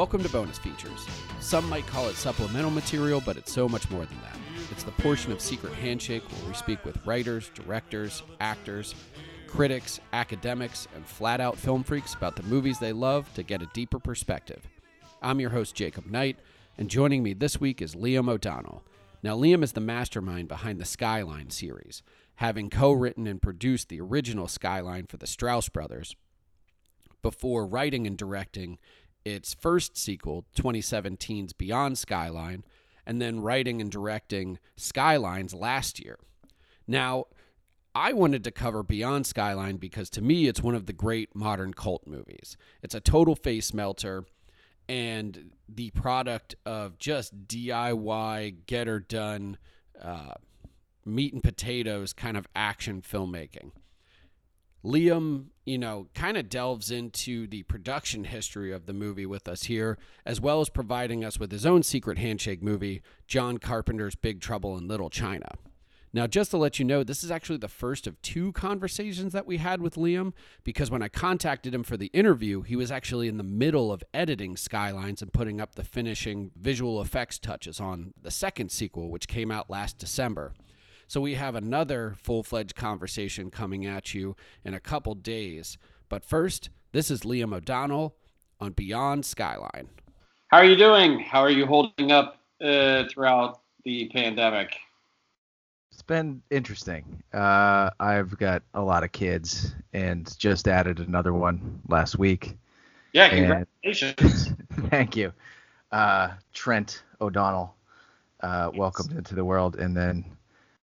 Welcome to Bonus Features. Some might call it supplemental material, but it's so much more than that. It's the portion of Secret Handshake where we speak with writers, directors, actors, critics, academics, and flat out film freaks about the movies they love to get a deeper perspective. I'm your host, Jacob Knight, and joining me this week is Liam O'Donnell. Now, Liam is the mastermind behind the Skyline series, having co written and produced the original Skyline for the Strause brothers before writing and directing its first sequel, 2017's Beyond Skyline, and then writing and directing Skylines last year. Now, I wanted to cover Beyond Skyline because to me it's one of the great modern cult movies. It's a total face melter and the product of just DIY, get her done, uh, meat and potatoes kind of action filmmaking. Liam, you know, kind of delves into the production history of the movie with us here, as well as providing us with his own secret handshake movie, John Carpenter's Big Trouble in Little China. Now, just to let you know, this is actually the first of two conversations that we had with Liam because when I contacted him for the interview, he was actually in the middle of editing Skylines and putting up the finishing visual effects touches on the second sequel, which came out last December. So we have another full fledged conversation coming at you in a couple days. But first, this is Liam O'Donnell on Beyond Skyline. How are you doing? How are you holding up uh, throughout the pandemic? It's been interesting. Uh, I've got a lot of kids and just added another one last week. Yeah, congratulations. thank you. Uh, Trent O'Donnell uh, yes. welcomed into the world, and then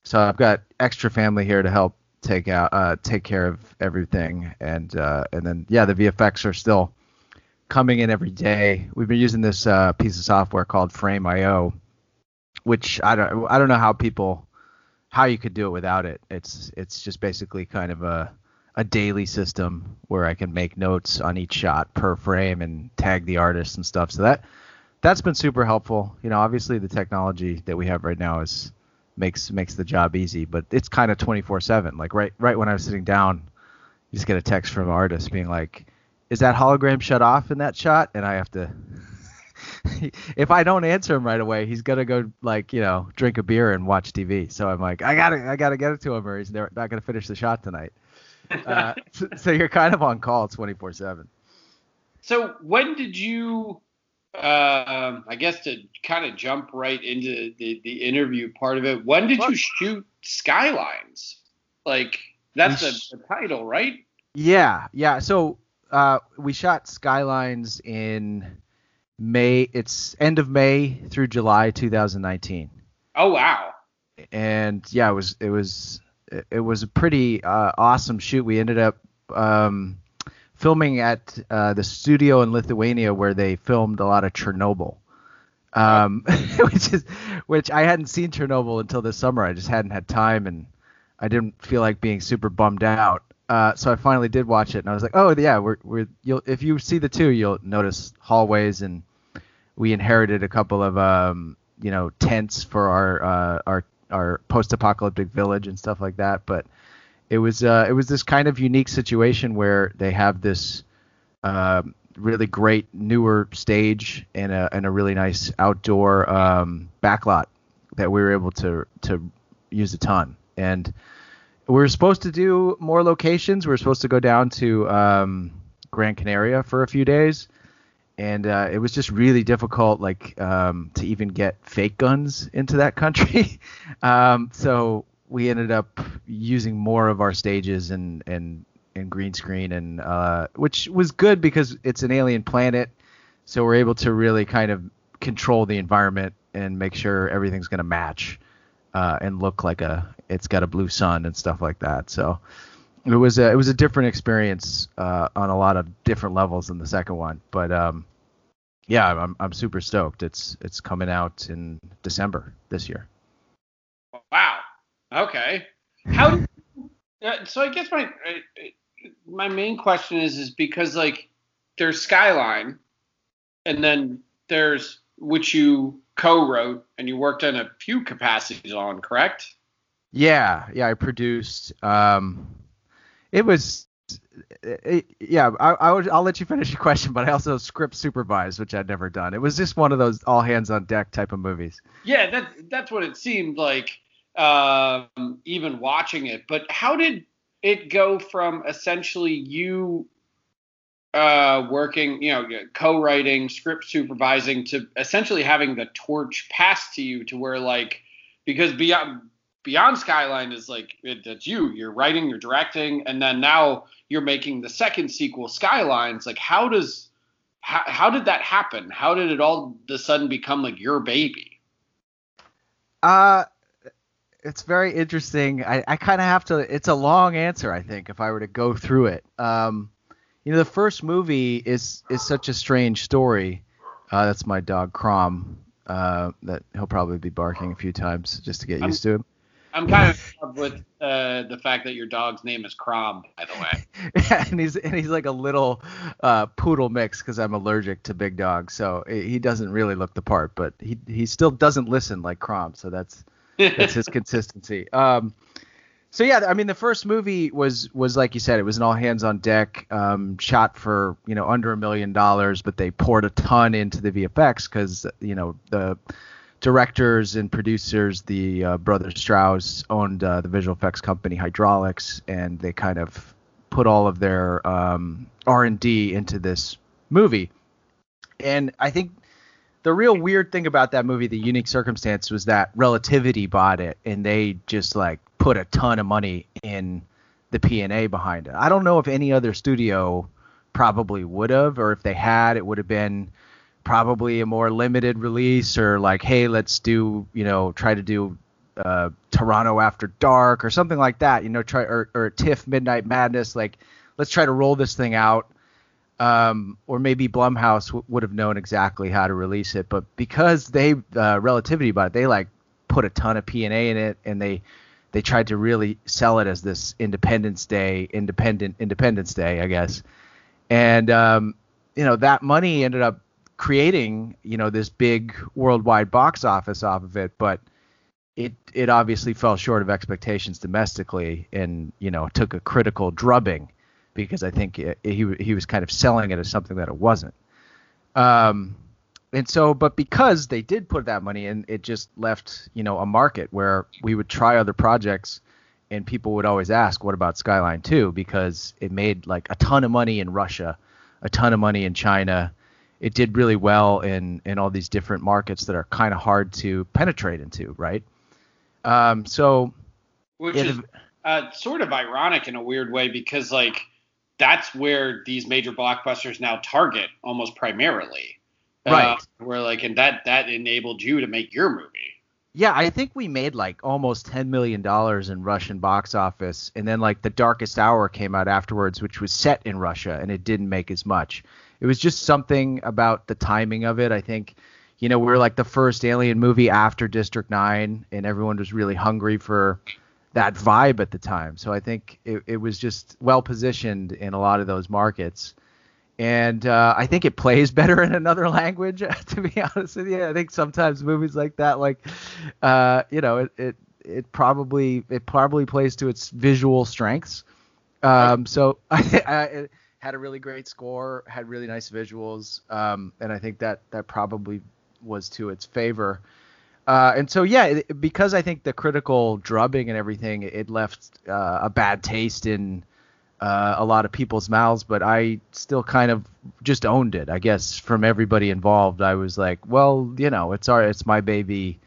so I've got extra family here to help take out uh, take care of everything, and uh, and then yeah, the VFX are still coming in every day. We've been using this uh, piece of software called Frame.io, which I don't I don't know how people how you could do it without it. It's it's just basically kind of a a daily system where I can make notes on each shot per frame and tag the artist and stuff. So that that's been super helpful. You know, obviously the technology that we have right now is makes makes the job easy. But it's kind of 24/7. Like right right when I was sitting down, you just get a text from an artist being like, "Is that hologram shut off in that shot?" And I have to. if I don't answer him right away, he's gonna go like you know drink a beer and watch TV. So I'm like, I gotta I gotta get it to him, or he's never, not gonna finish the shot tonight. Uh, so, so you're kind of on call 24/7. So when did you um, I guess to kind of jump right into the, the interview part of it, when did what? you shoot Skylines? Like that's the, the, title, right? Yeah, yeah. So uh, we shot Skylines in May. It's end of May through July 2019. Oh wow! And yeah, it was it was it was a pretty uh, awesome shoot. We ended up um, filming at uh, the studio in Lithuania where they filmed a lot of Chernobyl. Um, which is which I hadn't seen Chernobyl until this summer. I just hadn't had time and I didn't feel like being super bummed out. Uh, so I finally did watch it and I was like, oh yeah, we're we're you'll if you see the two, you'll notice hallways and we inherited a couple of um, you know tents for our uh, our our post-apocalyptic village and stuff like that. But it was uh, it was this kind of unique situation where they have this uh, really great newer stage and a and a really nice outdoor um, backlot that we were able to to use a ton. And we were supposed to do more locations. We were supposed to go down to um, Canaria for a few days, and uh, it was just really difficult, like um, to even get fake guns into that country. um, so we ended up using more of our stages and and and green screen and uh, which was good because it's an alien planet, so we're able to really kind of control the environment and make sure everything's going to match uh, and look like a it's got a blue sun and stuff like that. So it was a it was a different experience uh, on a lot of different levels than the second one, but um, yeah, I'm I'm super stoked. It's it's coming out in December this year. Wow. Okay. How? Do, uh, so I guess my uh, my main question is is because like there's Skyline, and then there's which you co-wrote and you worked in a few capacities on, correct? Yeah, yeah, I produced. Um, it was it, yeah, I, I would, I'll let you finish your question, but I also script supervised, which I'd never done. It was just one of those all hands on deck type of movies. Yeah, that that's what it seemed like. Um, even watching it, but how did it go from essentially you uh, working, you know, co-writing, script supervising, to essentially having the torch passed to you to where like because beyond beyond Skyline is like it, it's you, you're writing, you're directing, and then now you're making the second sequel, Skylines. Like how does how, how did that happen? How did it all of a sudden become like your baby? Uh it's very interesting. I, I kind of have to. It's a long answer, I think, if I were to go through it. Um, you know, the first movie is is such a strange story. Uh, that's my dog Crom. Uh, that he'll probably be barking a few times just to get used I'm, to him. I'm kind of in love with uh, the fact that your dog's name is Crom, by the way. yeah, and he's and he's like a little uh, poodle mix because I'm allergic to big dogs, so he doesn't really look the part, but he he still doesn't listen like Crom, so that's that's his consistency. Um, so yeah, I mean, the first movie was was like you said, it was an all hands on deck, um, shot for you know under a million dollars, but they poured a ton into the VFX because you know the directors and producers, the uh, brothers Strause owned uh, the visual effects company Hydraulx, and they kind of put all of their um, R and D into this movie. And I think the real weird thing about that movie, the unique circumstance, was that Relativity bought it, and they just like put a ton of money in the P&A behind it. I don't know if any other studio probably would have, or if they had, it would have been probably a more limited release, or like, hey, let's do, you know, try to do uh, Toronto After Dark or something like that, you know, try or, or TIFF Midnight Madness, like, let's try to roll this thing out. Um, or maybe Blumhouse w- would have known exactly how to release it, but because they uh, Relativity bought it, they like put a ton of P and A in it, and they they tried to really sell it as this Independence Day, independent Independence Day, I guess. And um, you know that money ended up creating you know this big worldwide box office off of it, but it it obviously fell short of expectations domestically, and you know took a critical drubbing because I think it, he he was kind of selling it as something that it wasn't. Um, and so but because they did put that money in it just left you know a market where we would try other projects and people would always ask what about skyline 2 because it made like a ton of money in russia a ton of money in china. It did really well in in all these different markets that are kind of hard to penetrate into right? Um, so which it, is uh, sort of ironic in a weird way because like that's where these major blockbusters now target almost primarily. Right. uh, where like and that that enabled you to make your movie. Yeah i think we made like almost 10 million dollars in russian box office and then like the darkest hour came out afterwards which was set in russia and it didn't make as much. It was just something about the timing of it. I think you know we were like the first alien movie after district 9 and everyone was really hungry for that vibe at the time so i think it, it was just well positioned in a lot of those markets and uh, I think it plays better in another language. To be honest with you, I think sometimes movies like that, like, uh, you know, it, it it probably it probably plays to its visual strengths. Um, so I, I, it had a really great score, had really nice visuals, um, and I think that that probably was to its favor. Uh, and so yeah, it, because I think the critical drubbing and everything, it left uh, a bad taste in uh, a lot of people's mouths, but I still kind of just owned it. I guess from everybody involved, I was like, well, you know, it's our, it's my baby,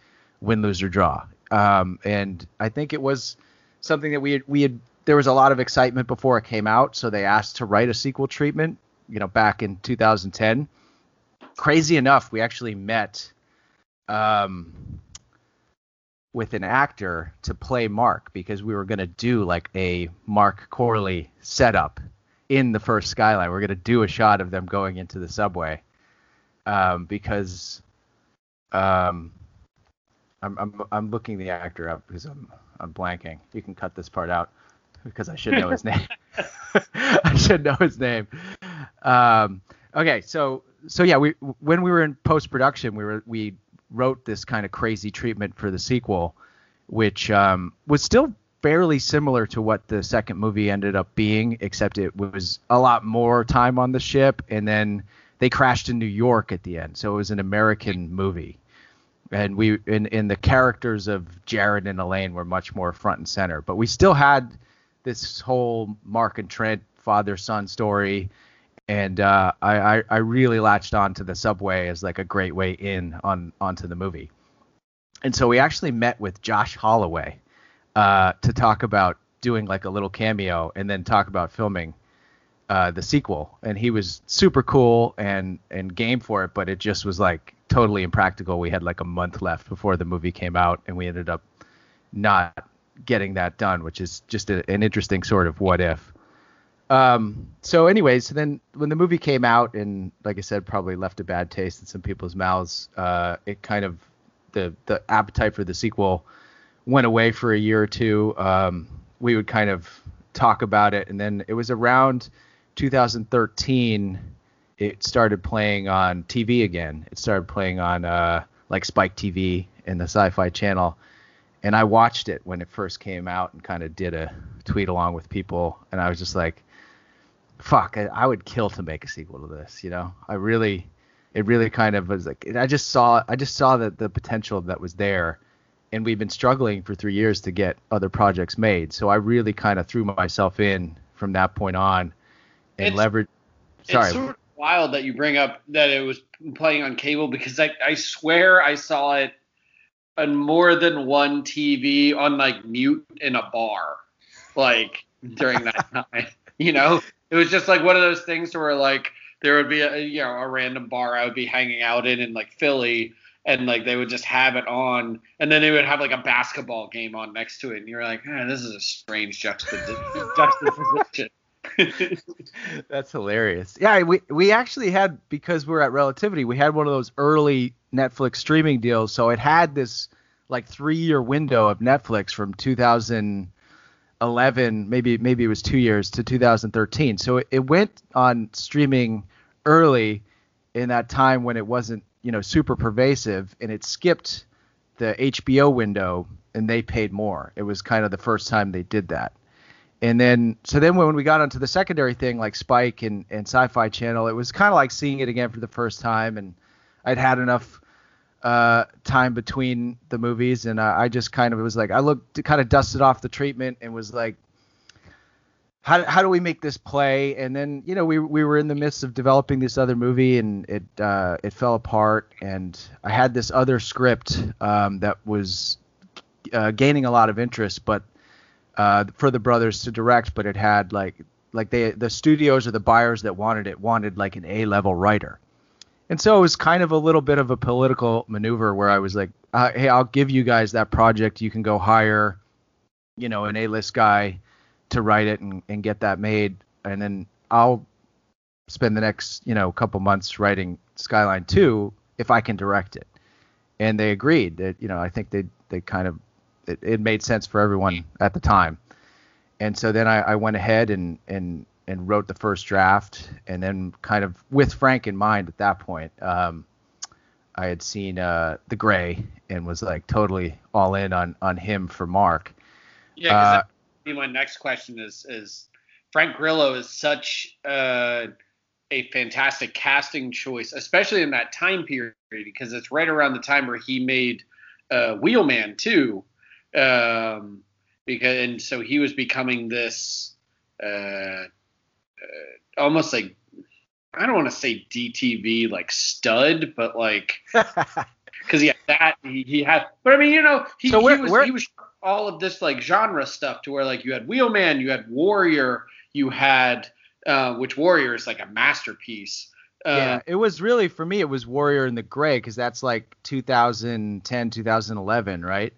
win, lose or draw. Um, and I think it was something that we had, we had. There was a lot of excitement before it came out, so they asked to write a sequel treatment. You know, back in 2010. Crazy enough, we actually met. Um, with an actor to play Mark because we were going to do like a Mark Corley setup in the first skyline. We're going to do a shot of them going into the subway um, because um, I'm, I'm I'm looking the actor up because I'm I'm blanking. You can cut this part out because I should know his name. I should know his name. Um, okay, so so yeah, we when we were in post production, we were we wrote this kind of crazy treatment for the sequel, which um, was still fairly similar to what the second movie ended up being, except it was a lot more time on the ship, and then they crashed in New York at the end, so it was an American movie. And we in in the characters of Jared and Elaine were much more front and center, but we still had this whole Mark and Trent father son story, and uh, I, I really latched on to the subway as like a great way in on onto the movie. And so we actually met with Josh Holloway uh, to talk about doing like a little cameo and then talk about filming uh, the sequel. And he was super cool and and game for it, but it just was like totally impractical. We had like a month left before the movie came out, and we ended up not getting that done, which is just a, an interesting sort of what if. Um, so, anyways, then when the movie came out, and like I said, probably left a bad taste in some people's mouths. Uh, it kind of the the appetite for the sequel went away for a year or two. Um, we would kind of talk about it, and then it was around 2013 it started playing on TV again. It started playing on uh, like Spike TV and the Sci-Fi Channel, and I watched it when it first came out and kind of did a tweet along with people, and I was just like, "Fuck, I, I would kill to make a sequel to this." You know, I really, it really kind of was like I just saw I just saw that the potential that was there and we've been struggling for three years to get other projects made. So I really kind of threw myself in from that point on and leveraged. Sorry. It's sort of wild that you bring up that it was playing on cable because I, I swear I saw it on more than one TV on like mute in a bar, like during that time. You know, it was just like one of those things where like there would be a you know a random bar I would be hanging out in in like Philly and like they would just have it on and then they would have like a basketball game on next to it and you're like eh, this is a strange juxtaposition. That's hilarious. Yeah we we actually had because we're at relativity we had one of those early netflix streaming deals so it had this like three year window of netflix from 2011 maybe maybe it was two years to 2013 so it, it went on streaming early in that time when it wasn't you know super pervasive, and it skipped the HBO window, and they paid more. It was kind of the first time they did that. And then so then when we got onto the secondary thing like Spike and, and Sci-Fi Channel, it was kind of like seeing it again for the first time, and I'd had enough uh, time between the movies, and I, I just kind of was like I looked kind of dusted off the treatment and was like, how, how do we make this play? And then you know we we were in the midst of developing this other movie and it uh, it fell apart. And I had this other script um, that was uh, gaining a lot of interest, but uh, for the brothers to direct, but it had like like they the studios or the buyers that wanted it wanted like an A level writer. And so it was kind of a little bit of a political maneuver where I was like, uh, hey, I'll give you guys that project. You can go hire, you know, an A list guy to write it and, and get that made, and then I'll spend the next you know couple months writing Skyline 2 if I can direct it. And they agreed that you know I think they they kind of it, it made sense for everyone at the time. And so then I, I went ahead and and and wrote the first draft, and then kind of with Frank in mind at that point. Um, I had seen uh, The Grey and was like totally all in on on him for Mark. Yeah, uh, my next question is is Frank Grillo is such uh, a fantastic casting choice, especially in that time period, because it's right around the time where he made uh, Wheelman too, um, because and so he was becoming this uh, uh almost like I don't want to say DTV like stud, but like because he had that he, he had, but I mean you know he, so he was he was all of this like genre stuff to where like you had Wheelman, you had Warrior, you had uh, which Warrior is like a masterpiece. Uh, yeah, it was really for me. It was Warrior in the Grey because that's like 2010, 2011, right?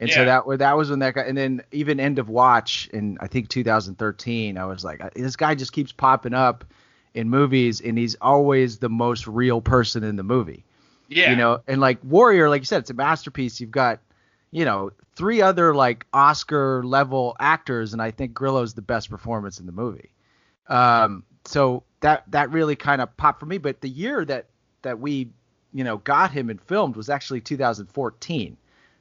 And yeah. so that that was when that guy, and then even End of Watch in I think 2013, I was like, this guy just keeps popping up in movies, and he's always the most real person in the movie. Yeah. You know, and like Warrior, like you said, it's a masterpiece. You've got you know, three other like Oscar level actors, and I think Grillo's the best performance in the movie. Um, so that that really kind of popped for me. But the year that that we you know got him and filmed was actually 2014.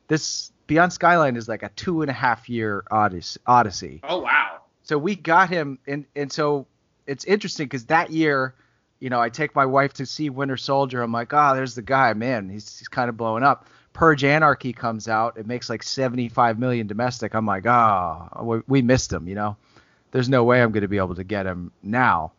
This Beyond Skyline is like a two and a half year odyssey. Oh wow! So we got him, and and so it's interesting because that year, you know, I take my wife to see Winter Soldier. I'm like, oh, there's the guy, man. He's he's kind of blowing up. Purge Anarchy comes out. It makes like 75 million domestic. I'm like, oh, we, we missed him. You know, there's no way I'm going to be able to get him now.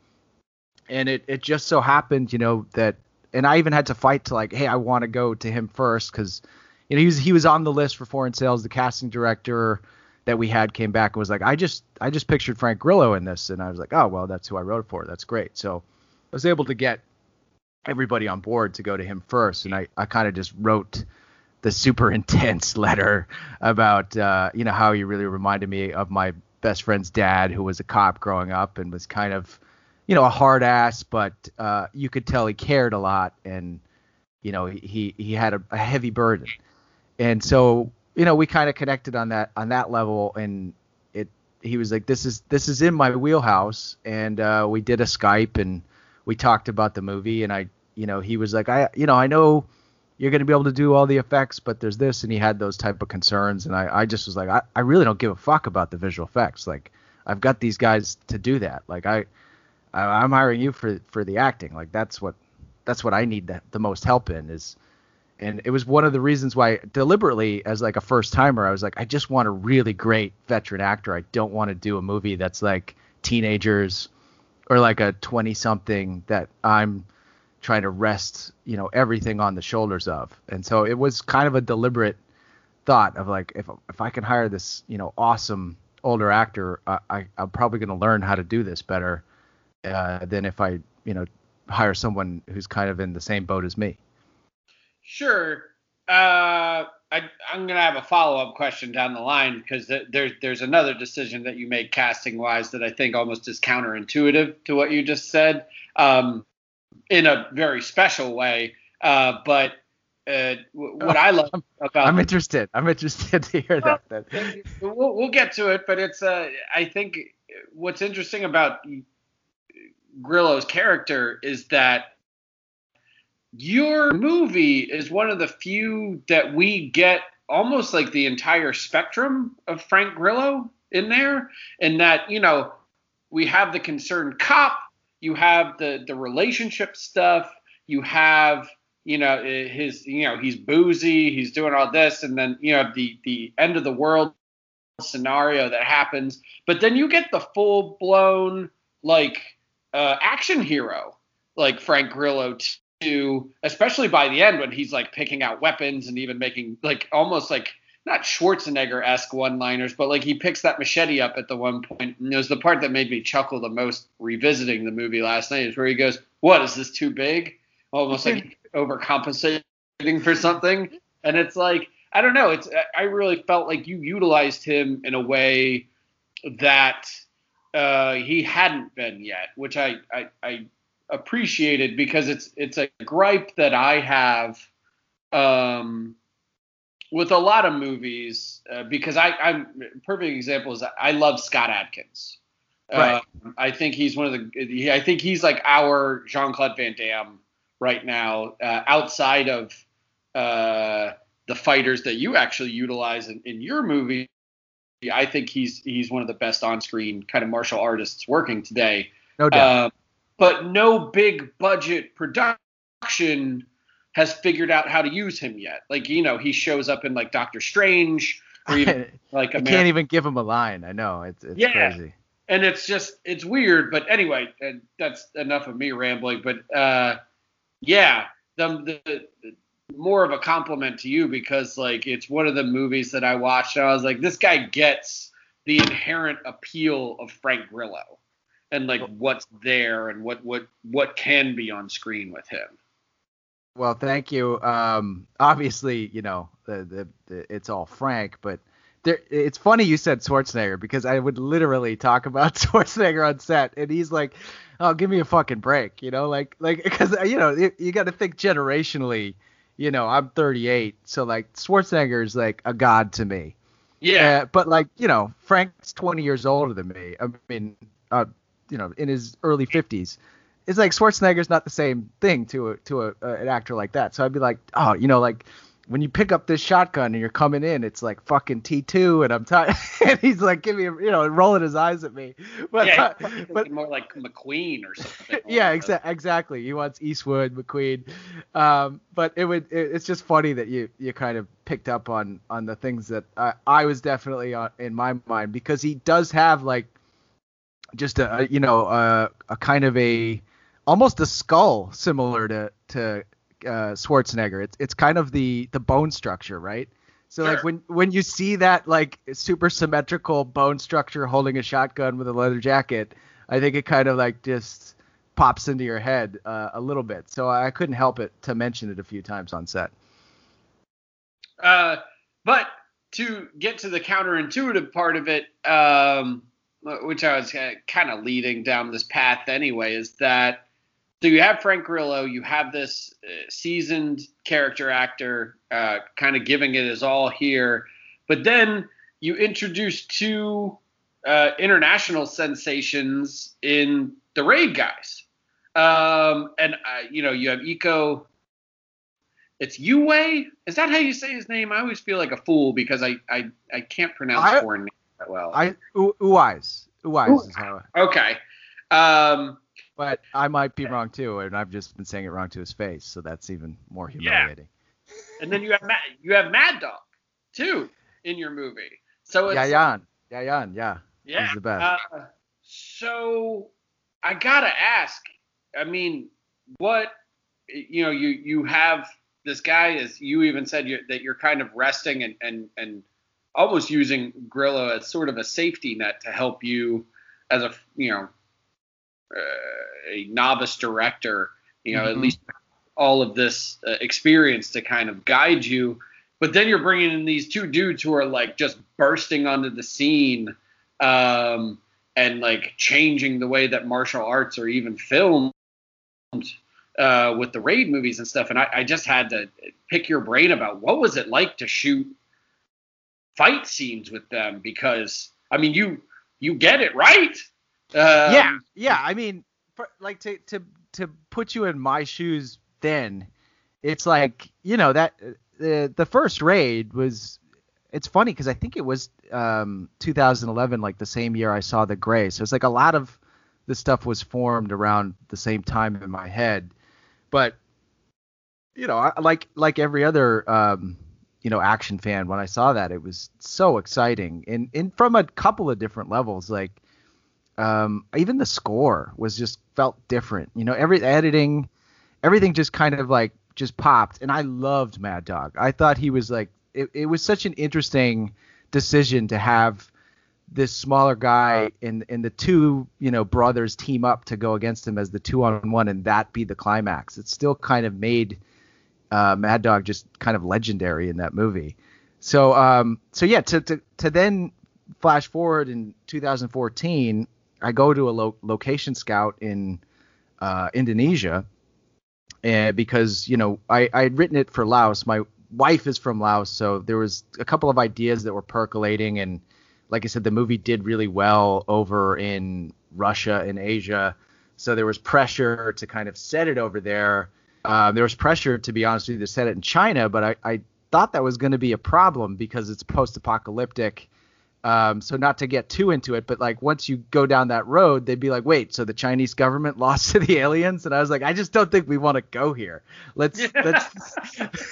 And it it just so happened, you know, that and I even had to fight to like, hey, I want to go to him first because you know he was he was on the list for foreign sales. The casting director that we had came back and was like, I just I just pictured Frank Grillo in this, and I was like, oh well, that's who I wrote it for. That's great. So I was able to get everybody on board to go to him first, and I I kind of just wrote the super intense letter about uh, you know how he really reminded me of my best friend's dad, who was a cop growing up and was kind of you know a hard ass, but uh, you could tell he cared a lot, and you know he he had a, a heavy burden, and so you know we kind of connected on that on that level, and it he was like this is this is in my wheelhouse, and uh, we did a Skype and we talked about the movie, and I you know he was like I you know I know you're going to be able to do all the effects, but there's this, and he had those type of concerns, and I, I just was like, I, I really don't give a fuck about the visual effects. Like, I've got these guys to do that. Like, I, I am hiring you for for the acting. Like, that's what that's what I need the, the most help in is, and it was one of the reasons why deliberately as like a first timer, I was like, I just want a really great veteran actor. I don't want to do a movie that's like teenagers or like a 20 something that I'm trying to rest, you know, everything on the shoulders of. And so it was kind of a deliberate thought of like, if if I can hire this, you know, awesome older actor, I, I am probably going to learn how to do this better uh, than if I, you know, hire someone who's kind of in the same boat as me. Sure. Uh, I, am gonna have a follow-up question down the line because th- there's there's another decision that you made casting-wise that I think almost is counterintuitive to what you just said. Um, in a very special way. Uh, but uh, what I love about I'm interested. I'm interested to hear well, that. Then. We'll, we'll get to it, but it's uh, I think what's interesting about Grillo's character is that your movie is one of the few that we get almost like the entire spectrum of Frank Grillo in there, and that you know we have the concerned cop you have the the relationship stuff. You have you know his you know he's boozy. He's doing all this, and then you know the the end of the world scenario that happens. But then you get the full blown like uh, action hero like Frank Grillo to especially by the end when he's like picking out weapons and even making like almost like not Schwarzenegger esque one liners, but like he picks that machete up at the one point. And it was the part that made me chuckle the most revisiting the movie last night is where he goes, What is this too big? Almost like overcompensating for something. And it's like, I don't know. It's I really felt like you utilized him in a way that uh, he hadn't been yet, which I, I, I appreciated because it's it's a gripe that I have um, with a lot of movies uh, because I, I'm perfect example is I love Scott Adkins. Right. Uh, I think he's one of the. I think he's like our Jean Claude Van Damme right now, uh, outside of uh, the fighters that you actually utilize in, in your movie. I think he's he's one of the best on-screen kind of martial artists working today. No doubt. Uh, but no big budget production has figured out how to use him yet. Like you know, he shows up in like Doctor Strange, or even like I can't even give him a line. I know it's it's yeah. crazy. And it's just it's weird, but anyway, that's enough of me rambling. But uh, yeah, the, the, the more of a compliment to you because like it's one of the movies that I watched and I was like, this guy gets the inherent appeal of Frank Grillo and like what's there and what what what can be on screen with him. Well, thank you. Um, obviously, you know, the, the, the, it's all Frank, but there, it's funny you said Schwarzenegger because I would literally talk about Schwarzenegger on set, and he's like, "Oh, give me a fucking break," you know, like, like, because you know, you, you got to think generationally. You know, I'm 38, so like Schwarzenegger is like a god to me. Yeah. Uh, but like, you know, Frank's 20 years older than me. I mean, uh, you know, in his early 50s it's like Schwarzenegger's not the same thing to a, to a, uh, an actor like that. So I'd be like, oh, you know, like when you pick up this shotgun and you're coming in, it's like fucking T2, and I'm tired. and he's like give me, you know, rolling his eyes at me. But yeah, uh, but more like McQueen or something. yeah, exa- exactly. He wants Eastwood, McQueen. Um, but it would. It, it's just funny that you you kind of picked up on on the things that I, I was definitely on, in my mind because he does have like just a, you know a, a kind of a almost a skull similar to to uh, Schwarzenegger. It's it's kind of the the bone structure, right? So like when when you see that like super symmetrical bone structure holding a shotgun with a leather jacket, I think it kind of like just pops into your head uh, a little bit. So I couldn't help it to mention it a few times on set. Uh, but to get to the counterintuitive part of it, um, which I was uh, kind of leading down this path anyway, is that so you have Frank Grillo, you have this uh, seasoned character actor, uh, kind of giving it his all here, but then you introduce two uh, international sensations in the Raid guys, um, and uh, you know you have Iko it's Uwe. Is that how you say his name? I always feel like a fool because I I, I can't pronounce I- foreign names well. I U- Uwais. Uwais is how. okay. Um, But I might be wrong too, and I've just been saying it wrong to his face, so that's even more humiliating. Yeah. and then you have Mad, you have Mad Dog too in your movie. So it's Yayan. Yayan, yeah. yeah. He's the best. Uh, so I gotta ask. I mean, what you know, you you have this guy is you even said you that you're kind of resting and and and almost using Grillo as sort of a safety net to help you as a you know uh, a novice director. You know, at Mhm. least all of this uh, experience to kind of guide you. But then you're bringing in these two dudes who are like just bursting onto the scene um, and like changing the way that martial arts are even filmed uh, with the raid movies and stuff. And I, I just had to pick your brain about what was it like to shoot fight scenes with them because I mean you you get it right. Um, yeah, yeah. I mean, for, like to to to put you in my shoes, then it's like you know that uh, the the first raid was. It's funny because I think it was um, 2011, like the same year I saw The Grey. So it's like a lot of the stuff was formed around the same time in my head. But you know, I, like like every other um, you know action fan, when I saw that, it was so exciting, and and from a couple of different levels, like um, even the score was just felt different. You know, every editing, everything just kind of like just popped. And I loved Mad Dog. I thought he was like, it, it was such an interesting decision to have this smaller guy and and the two you know brothers team up to go against him as the two on one and that be the climax. It still kind of made uh, Mad Dog just kind of legendary in that movie. So um so yeah to to to then flash forward in 2014 I go to a lo- location scout in uh, Indonesia, and because you know I I had written it for Laos. My wife is from Laos, so there was a couple of ideas that were percolating, and like I said, the movie did really well over in Russia and Asia. So there was pressure to kind of set it over there. Uh, there was pressure, to be honest with you, to set it in China, but I, I thought that was going to be a problem because it's post-apocalyptic. Um, so not to get too into it, but like once you go down that road, they'd be like, wait, so the Chinese government lost to the aliens? And I was like, I just don't think we want to go here. Let's let's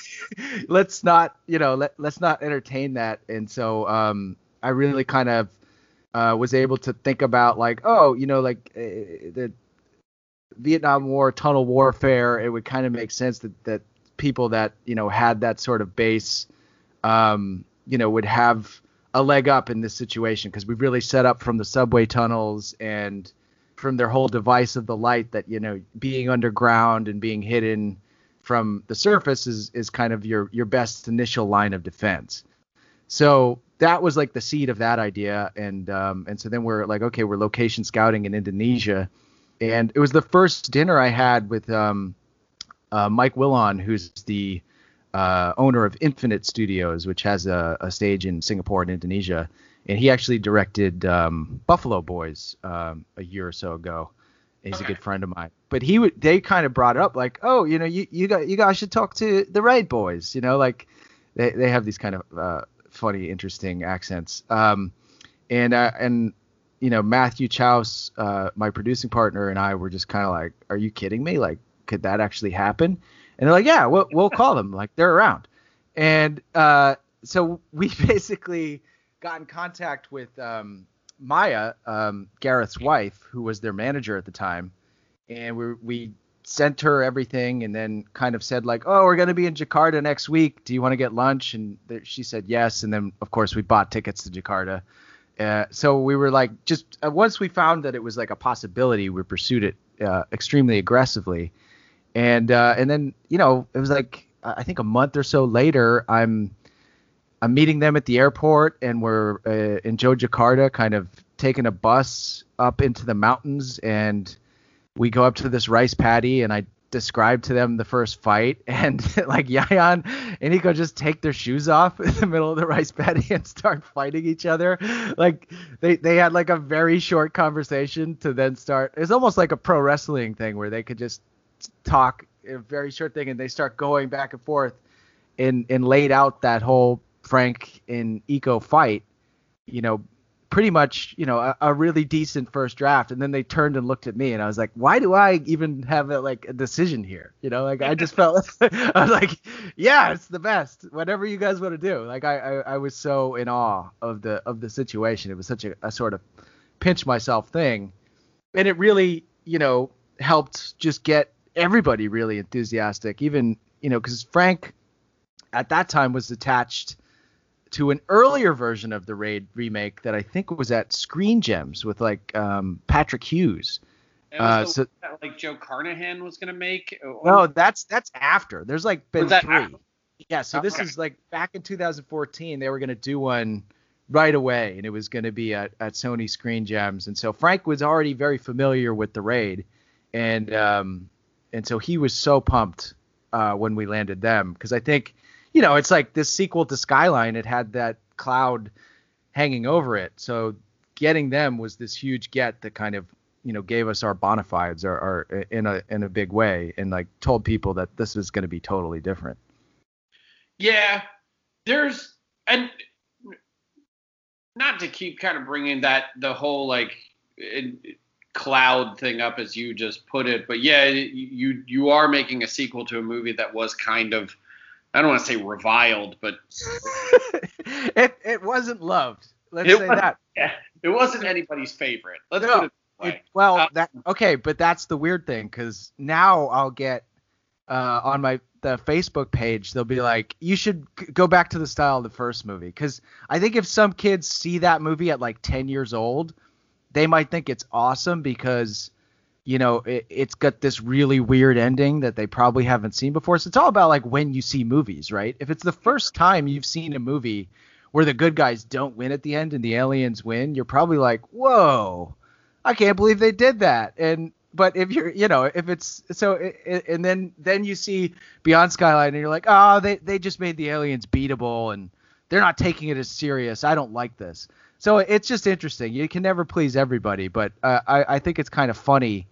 let's not, you know, let let's not entertain that. And so um, I really kind of uh, was able to think about like, oh, you know, like uh, the Vietnam War, tunnel warfare. It would kind of make sense that that people that you know had that sort of base, um, you know, would have a leg up in this situation because we've really set up from the subway tunnels and from their whole device of the light that you know being underground and being hidden from the surface is is kind of your your best initial line of defense. So that was like the seed of that idea, and um, and so then we're like, okay, we're location scouting in Indonesia, and it was the first dinner I had with um, uh, Mike Wiluan, who's the uh, owner of Infinite Studios, which has a, a, stage in Singapore and Indonesia, and he actually directed um, Buffalo Boys um, a year or so ago. He's okay. a good friend of mine. But he would they kind of brought it up like, oh, you know, you you got you guys should talk to the Raid Boys, you know, like they they have these kind of uh, funny, interesting accents. Um, and uh, and you know Matthew Chausse, uh, my producing partner, and I were just kind of like, "Are you kidding me? Like, could that actually happen?" And they're like, "Yeah, we'll we'll call them. Like, they're around." And uh, so we basically got in contact with um, Maya, um, Gareth's wife, who was their manager at the time, and we we sent her everything and then kind of said like, "Oh, we're going to be in Jakarta next week. Do you want to get lunch?" And th- she said yes. And then of course we bought tickets to Jakarta. Uh, so we were like, just uh, once we found that it was like a possibility, we pursued it uh, extremely aggressively. And uh, and then you know it was like I think a month or so later, I'm I'm meeting them at the airport, and we're uh, in Jakarta, kind of taking a bus up into the mountains and we go up to this rice paddy and I describe to them the first fight and like Yayan and Nico just take their shoes off in the middle of the rice paddy and start fighting each other. Like they, they had like a very short conversation to then start. It's almost like a pro wrestling thing where they could just talk a very short thing and they start going back and forth and and laid out that whole Frank and Iko fight, you know, pretty much, you know, a, a, really decent first draft. And then they turned and looked at me, and I was like, why do I even have a, like a decision here? You know, like I just felt, I was like, yeah, it's the best. Whatever you guys want to do. Like I, I, I, was so in awe of the of the situation. It was such a, a sort of pinch myself thing, and it really, you know, helped just get everybody really enthusiastic. Even, you know, because Frank at that time was attached to an earlier version of the Raid remake that I think was at Screen Gems with like um, Patrick Hughes. Uh, so that, like Joe Carnahan was gonna make. No, that's that's after. There's like been three. After? Yeah, so this okay. is like back in 2014. They were gonna do one right away, and it was gonna be at, at Sony Screen Gems. And so Frank was already very familiar with the Raid, and um, and so he was so pumped uh, when we landed them because I think you know, it's like this sequel to Skyline. It had that cloud hanging over it. So getting them was this huge get that kind of you know gave us our bona fides or, or in a in a big way and like told people that this is going to be totally different. Yeah, there's and not to keep kind of bringing that the whole like cloud thing up as you just put it, but yeah, you you are making a sequel to a movie that was kind of I don't want to say reviled, but it it wasn't loved. Let's say that. Yeah, it wasn't anybody's favorite. Let's no, put it, it well, uh, that okay, but that's the weird thing because now I'll get uh, on my the Facebook page they'll be like, you should go back to the style of the first movie because I think if some kids see that movie at like 10 years old, they might think it's awesome because you know, it, has got this really weird ending that they probably haven't seen before. So it's all about like when you see movies, right? If it's the first time you've seen a movie where the good guys don't win at the end and the aliens win, you're probably like, whoa, I can't believe they did that. And but if you're, you know, if it's so, and then then you see Beyond Skyline and you're like, oh, they they just made the aliens beatable and they're not taking it as serious. I don't like this. So it's just interesting. You can never please everybody, but uh, I I think it's kind of funny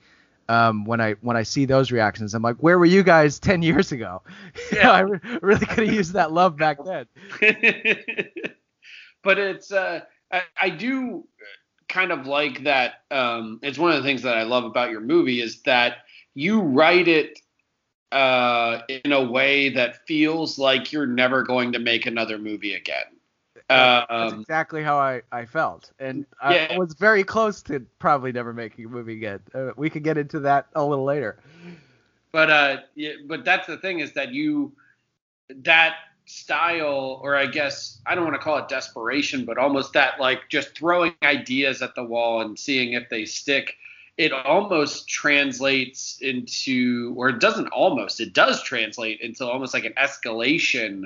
um, when I when I see those reactions. I'm like, where were you guys ten years ago? Yeah, I re- really could have used that love back then. but it's uh, I, I, do kind of like that. Um, it's one of the things that I love about your movie is that you write it uh, in a way that feels like you're never going to make another movie again. That's um, exactly how I, I felt, and yeah. I was very close to probably never making a movie again. Uh, we could get into that a little later. But uh, yeah, but that's the thing is that you that style, or I guess I don't want to call it desperation, but almost that like just throwing ideas at the wall and seeing if they stick. It almost translates into, or it doesn't almost, it does translate into almost like an escalation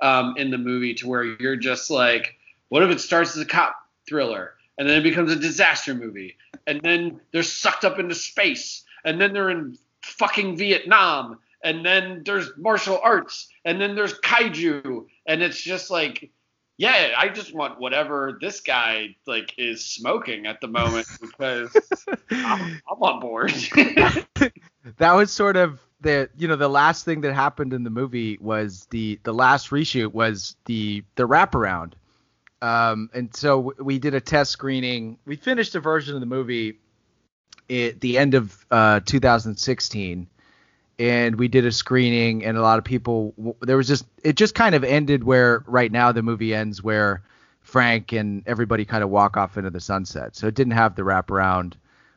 um, in the movie to where you're just like, what if it starts as a cop thriller? And then it becomes a disaster movie. And then they're sucked up into space. And then they're in fucking Vietnam. And then there's martial arts. And then there's kaiju. And it's just like yeah i just want whatever this guy like is smoking at the moment because I'm, I'm, on board. That was sort of the you know the last thing that happened in the movie was the the last reshoot was the the wraparound. Um, and so we did a test screening. We finished a version of the movie at the end of uh, 2016 and we did a screening and a lot of people there was just it just kind of ended where right now the movie ends where frank and everybody kind of walk off into the sunset so it didn't have the wraparound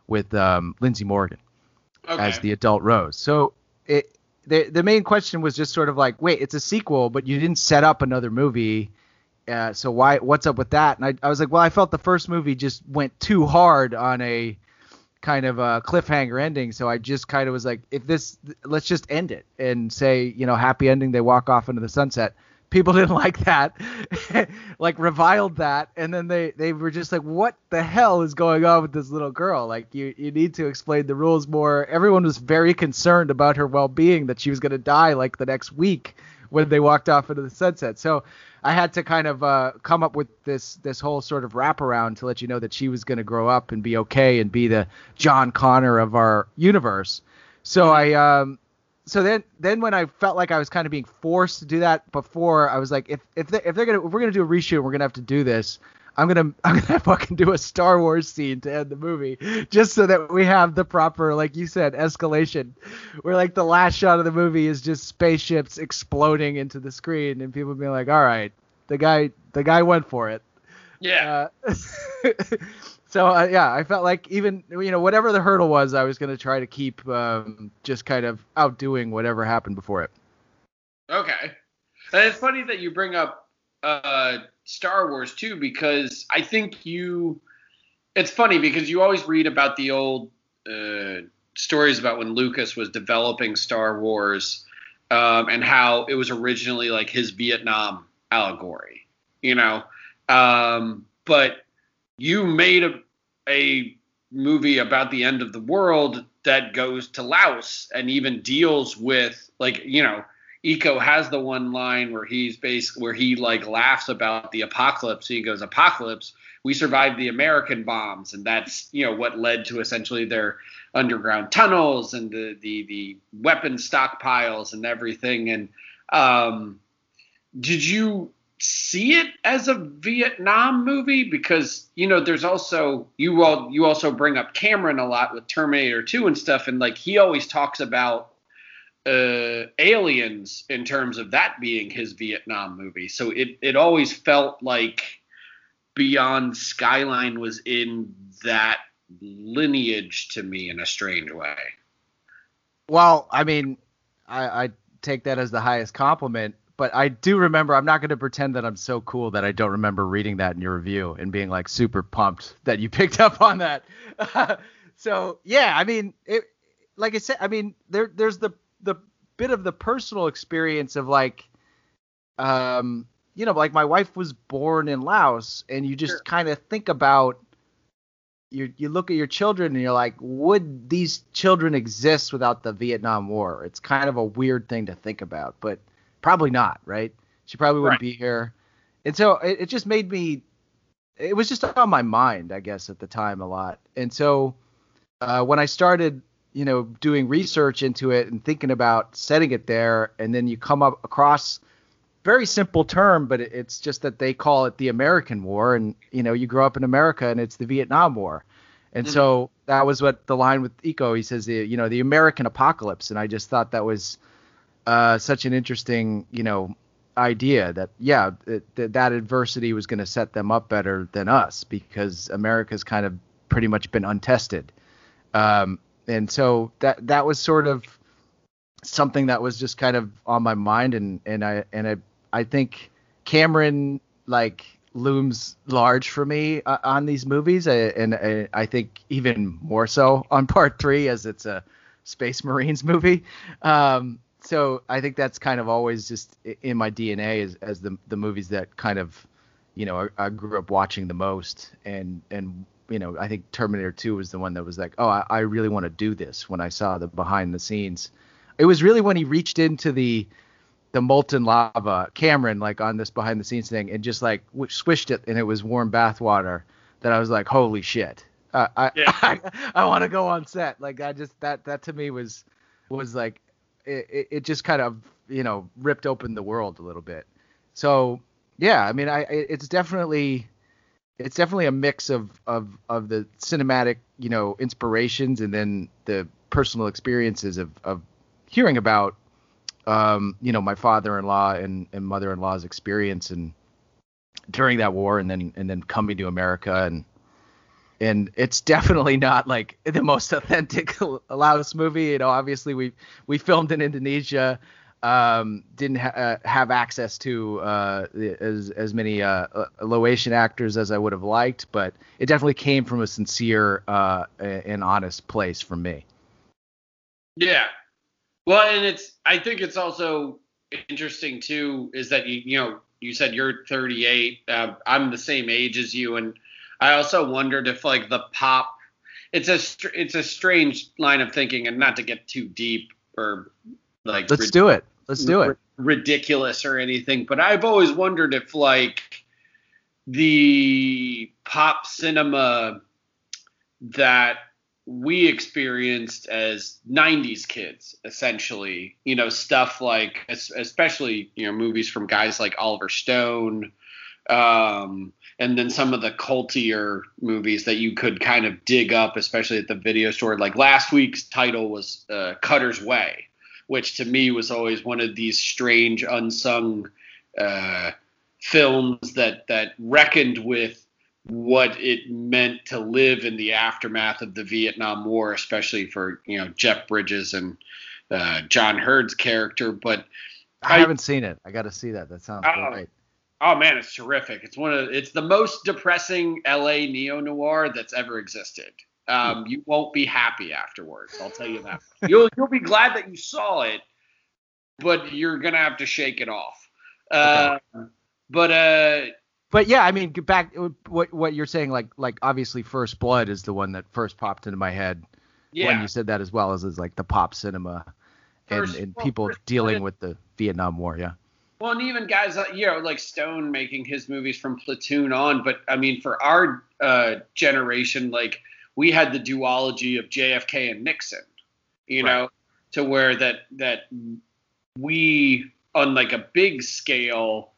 with um, lindsey morgan Okay. as the adult rose so it the, the main question was just sort of like wait it's a sequel but you didn't set up another movie uh, so why what's up with that and I, I was like well i felt the first movie just went too hard on a kind of a cliffhanger ending. So I just kind of was like, if this, let's just end it and say, you know, happy ending. They walk off into the sunset. People didn't like that, like reviled that, and then they they were just like, what the hell is going on with this little girl? Like you you need to explain the rules more. Everyone was very concerned about her well being that she was gonna die like the next week when they walked off into the sunset. So I had to kind of uh, come up with this this whole sort of wraparound to let you know that she was going to grow up and be okay and be the John Connor of our universe. So I um so then then when I felt like I was kind of being forced to do that before, I was like if if they, if they're gonna if we're gonna do a reshoot, and we're gonna have to do this. I'm gonna I'm gonna fucking do a Star Wars scene to end the movie, just so that we have the proper, like you said, escalation, where like the last shot of the movie is just spaceships exploding into the screen, and people being like, all right, the guy the guy went for it. yeah. Uh, so uh, yeah, I felt like even you know whatever the hurdle was, I was gonna try to keep um, just kind of outdoing whatever happened before it. Okay. And it's funny that you bring up uh, Star Wars too, because I think you. It's funny because you always read about the old uh, stories about when Lucas was developing Star Wars um, and how it was originally like his Vietnam allegory, you know. Um, but you made a, a movie about the end of the world that goes to Laos and even deals with like you know Iko has the one line where he's basically where he like laughs about the apocalypse. He goes, "Apocalypse, we survived the American bombs," and that's you know what led to essentially their underground tunnels and the the the weapon stockpiles and everything. And um, did you see it as a Vietnam movie? Because you know, there's also you all you also bring up Cameron a lot with Terminator 2 and stuff, and like he always talks about uh, aliens in terms of that being his Vietnam movie. So it it always felt like Beyond Skyline was in that lineage to me in a strange way. Well, I mean, I, I take that as the highest compliment, but I do remember. I'm not going to pretend that I'm so cool that I don't remember reading that in your review and being like super pumped that you picked up on that. so yeah, I mean, it, like I said, I mean, there there's the the bit of the personal experience of like, um, you know, like my wife was born in Laos, and you just Sure. kind of think about you you look at your children and you're like, would these children exist without the Vietnam War? It's kind of a weird thing to think about, but probably not, right? She probably wouldn't Right. be here. And so it, it just made me it was just on my mind, I guess, at the time a lot. And so uh, when I started, you know, doing research into it and thinking about setting it there, and then you come up across very simple term, but it- it's just that they call it the American War, and you know, you grow up in America, and it's the Vietnam War, and so that was what the line with Iko. He says, the, you know, the American apocalypse, and I just thought that was uh, such an interesting, you know, idea that yeah, that that, adversity was going to set them up better than us because America's kind of pretty much been untested, um, and so that that was sort of something that was just kind of on my mind and and I and I I think Cameron like looms large for me uh, on these movies I, and I, I think even more so on part 3 as it's a space marines movie. Um so I think that's kind of always just in my DNA as as the the movies that kind of you know I, I grew up watching the most. And and you know I think Terminator 2 was the one that was like oh I, I really want to do this when I saw the behind the scenes. It was really when he reached into the the molten lava Cameron like on this behind the scenes thing and just like swished it and it was warm bath water that I was like holy shit. Uh, I Yeah. I, I want to go on set. Like I just that that to me was was like it, it just kind of you know ripped open the world a little bit. So yeah, I mean, I it's definitely it's definitely a mix of of of the cinematic you know inspirations and then the personal experiences of of hearing about um you know my father-in-law and and mother-in-law's experience and during that war and then and then coming to America and and it's definitely not like the most authentic Laos movie. You know, obviously we we filmed in Indonesia, um, didn't ha- uh, have access to uh, as as many uh, Laotian actors as I would have liked, but it definitely came from a sincere uh, and honest place from me. Yeah, well, and it's I think it's also interesting too is that you you know you said you're 38, uh, I'm the same age as you, and I also wondered if like the pop, it's a it's a strange line of thinking, and not to get too deep or like let's rid- do it. Let's do it. Ridiculous or anything, but I've always wondered if like the pop cinema that we experienced as 90s kids essentially you know stuff like especially you know movies from guys like oliver stone um, and then some of the cultier movies that you could kind of dig up, especially at the video store. Like last week's title was uh, Cutter's Way, which to me was always one of these strange unsung uh, films that that reckoned with what it meant to live in the aftermath of the Vietnam War, especially for you know Jeff Bridges and uh, John Heard's character. But I, I haven't seen it. I got to see that. That sounds uh, great. Oh man, it's terrific. It's one of it's the most depressing LA neo noir that's ever existed. Um, you won't be happy afterwards. I'll tell you that. You'll you'll be glad that you saw it, but you're gonna have to shake it off. Uh, okay. But uh, but yeah, I mean, back what what you're saying, like like obviously, First Blood is the one that first popped into my head yeah. when you said that, as well as is like the pop cinema and, and people dealing with the Vietnam War. Yeah. Well, and even guys, you know, like Stone making his movies from Platoon on. But I mean, for our uh, generation, like we had the duology of JFK and Nixon, you right. know, to where that that we on like a big scale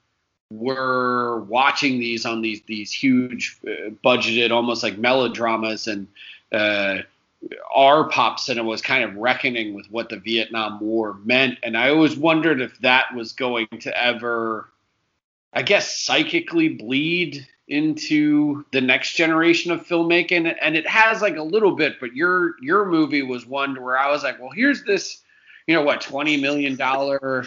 were watching these on these these huge uh, budgeted almost like melodramas and uh, our pop cinema was kind of reckoning with what the Vietnam War meant, and I always wondered if that was going to ever, I guess, psychically bleed into the next generation of filmmaking, and it has like a little bit. But your your movie was one where I was like, well, here's this. You know what, twenty million dollar?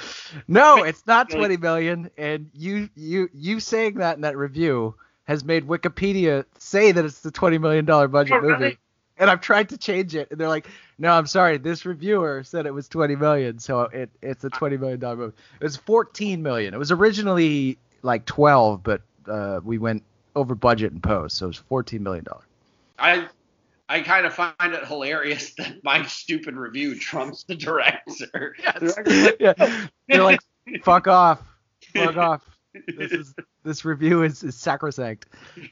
No, it's not twenty million. And you you you saying that in that review has made Wikipedia say that it's the twenty million dollar budget oh, movie and I've tried to change it, and they're like, "No, I'm sorry. This reviewer said it was 20 million, so it it's a 20 million dollar movie. It was 14 million. It was originally like 12, but uh, we went over budget in post, so it was 14 million dollars. I I kind of find it hilarious that my stupid review trumps the director. Yes. yeah. They're like, "Fuck off, fuck off." This is this review is, is sacrosanct.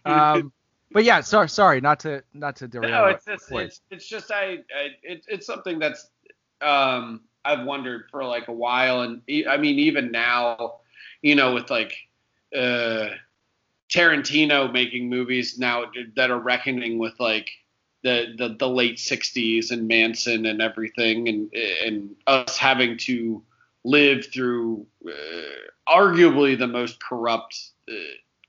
Um, but yeah, sorry, sorry, not to not to derail. No, it's just, it's, it's just I, I it, it's something that's um I've wondered for like a while, and I mean even now, you know, with like uh Tarantino making movies now that are reckoning with like the the, the late '60s and Manson and everything, and and us having to live through uh, arguably the most corrupt. Uh,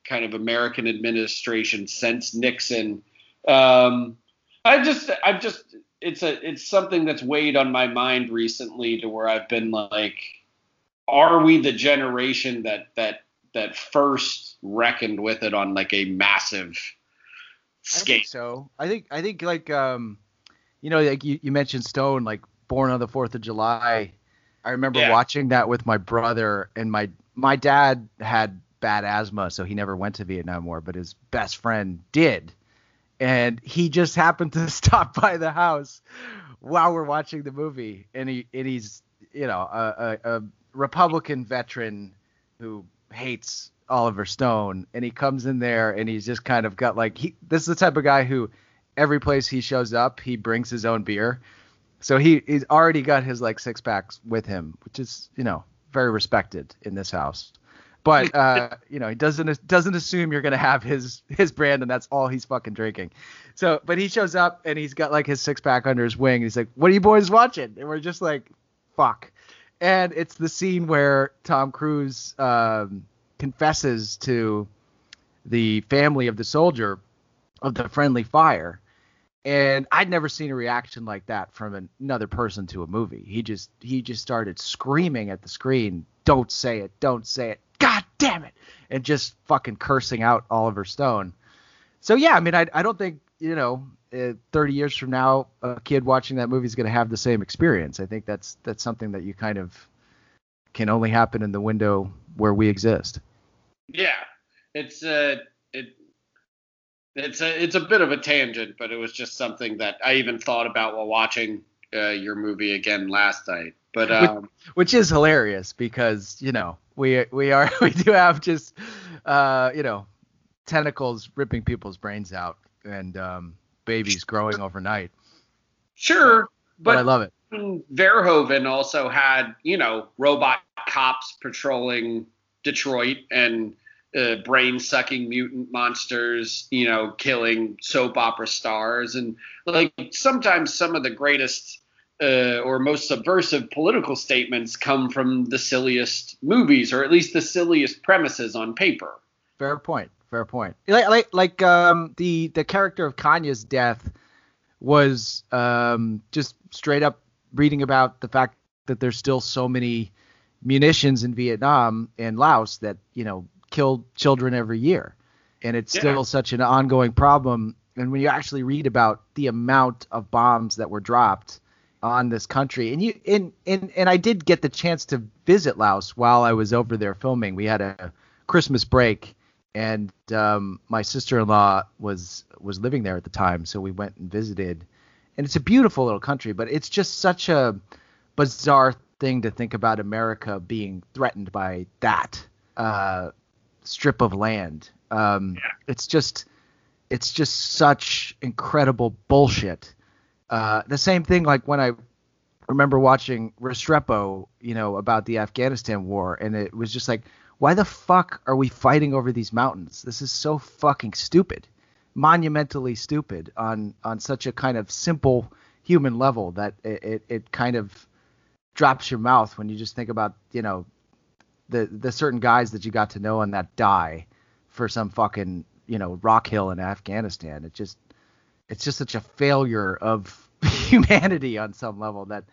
kind of American administration since Nixon. Um, I just, I've just, it's a, it's something that's weighed on my mind recently to where I've been like, are we the generation that that that first reckoned with it on like a massive scale? I so I think I think like um, you know, like you, you mentioned Stone, like Born on the Fourth of July. I remember yeah. watching that with my brother and my my dad had bad asthma, so he never went to Vietnam War, but his best friend did. And he just happened to stop by the house while we're watching the movie, and he and he's you know a, a, a Republican veteran who hates Oliver Stone, and he comes in there and he's just kind of got like he this is the type of guy who every place he shows up he brings his own beer So he he's already got his like six packs with him, which is you know very respected in this house. But uh, you know he doesn't doesn't assume you're gonna have his his brand and that's all he's fucking drinking. So but he shows up and he's got like his six pack under his wing. He's like, "What are you boys watching?" And we're just like, "Fuck." And it's the scene where Tom Cruise um, confesses to the family of the soldier of the friendly fire and I'd never seen a reaction like that from another person to a movie. He just he just started screaming at the screen, "Don't say it! Don't say it! Damn it!" and just fucking cursing out Oliver Stone. So yeah, I mean, I I don't think you know, uh, 30 years from now, a kid watching that movie is going to have the same experience. I think that's that's something that you kind of can only happen in the window where we exist. Yeah, it's uh, it it's a it's a bit of a tangent, but it was just something that I even thought about while watching uh, your movie again last night. But um, which, which, is hilarious because you know we we are we do have just uh, you know tentacles ripping people's brains out and um, babies growing overnight. Sure, but, but I love it. Verhoeven also had you know robot cops patrolling Detroit and uh, brain sucking mutant monsters, you know, killing soap opera stars. And like sometimes some of the greatest uh, or most subversive political statements come from the silliest movies, or at least the silliest premises on paper. Fair point. Fair point. Like like, like um, the the character of Kanya's death was um, just straight up reading about the fact that there's still so many munitions in Vietnam and Laos that you know kill children every year, and it's yeah. still such an ongoing problem. And when you actually read about the amount of bombs that were dropped on this country, and you and and and I did get the chance to visit Laos while I was over there filming. We had a Christmas break, and um, my sister-in-law was was living there at the time, so we went and visited. And it's a beautiful little country, but it's just such a bizarre thing to think about America being threatened by that. Uh, strip of land. Um, yeah. It's just it's just such incredible bullshit. Uh, the same thing like when I remember watching Restrepo, you know, about the Afghanistan war, and it was just like, why the fuck are we fighting over these mountains? This is so fucking stupid, monumentally stupid on on such a kind of simple human level that it, it, it kind of drops your mouth when you just think about you know the the certain guys that you got to know and that die for some fucking you know rock hill in Afghanistan. It just it's just such a failure of humanity on some level that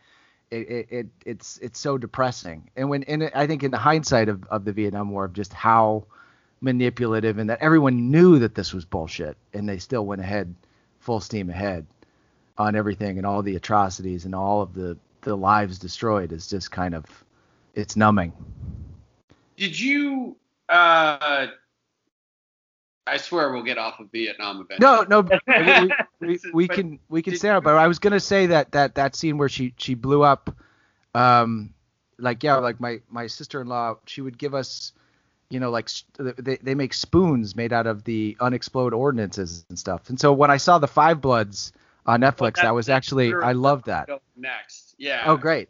it, it, it, it's it's so depressing. And when and I think in the hindsight of, of the Vietnam War of just how manipulative and that everyone knew that this was bullshit and they still went ahead full steam ahead on everything and all the atrocities and all of the the lives destroyed is just kind of it's numbing. Did you? Uh, I swear we'll get off of Vietnam eventually. No, no, we, we, we can we can say it. But I was gonna say that that that scene where she she blew up, um, like yeah, like my my sister-in-law, she would give us, you know, like they they make spoons made out of the unexploded ordinances and stuff. And so when I saw the Five Bloods on Netflix, well, that was actually I loved that. Next, yeah. Oh, great.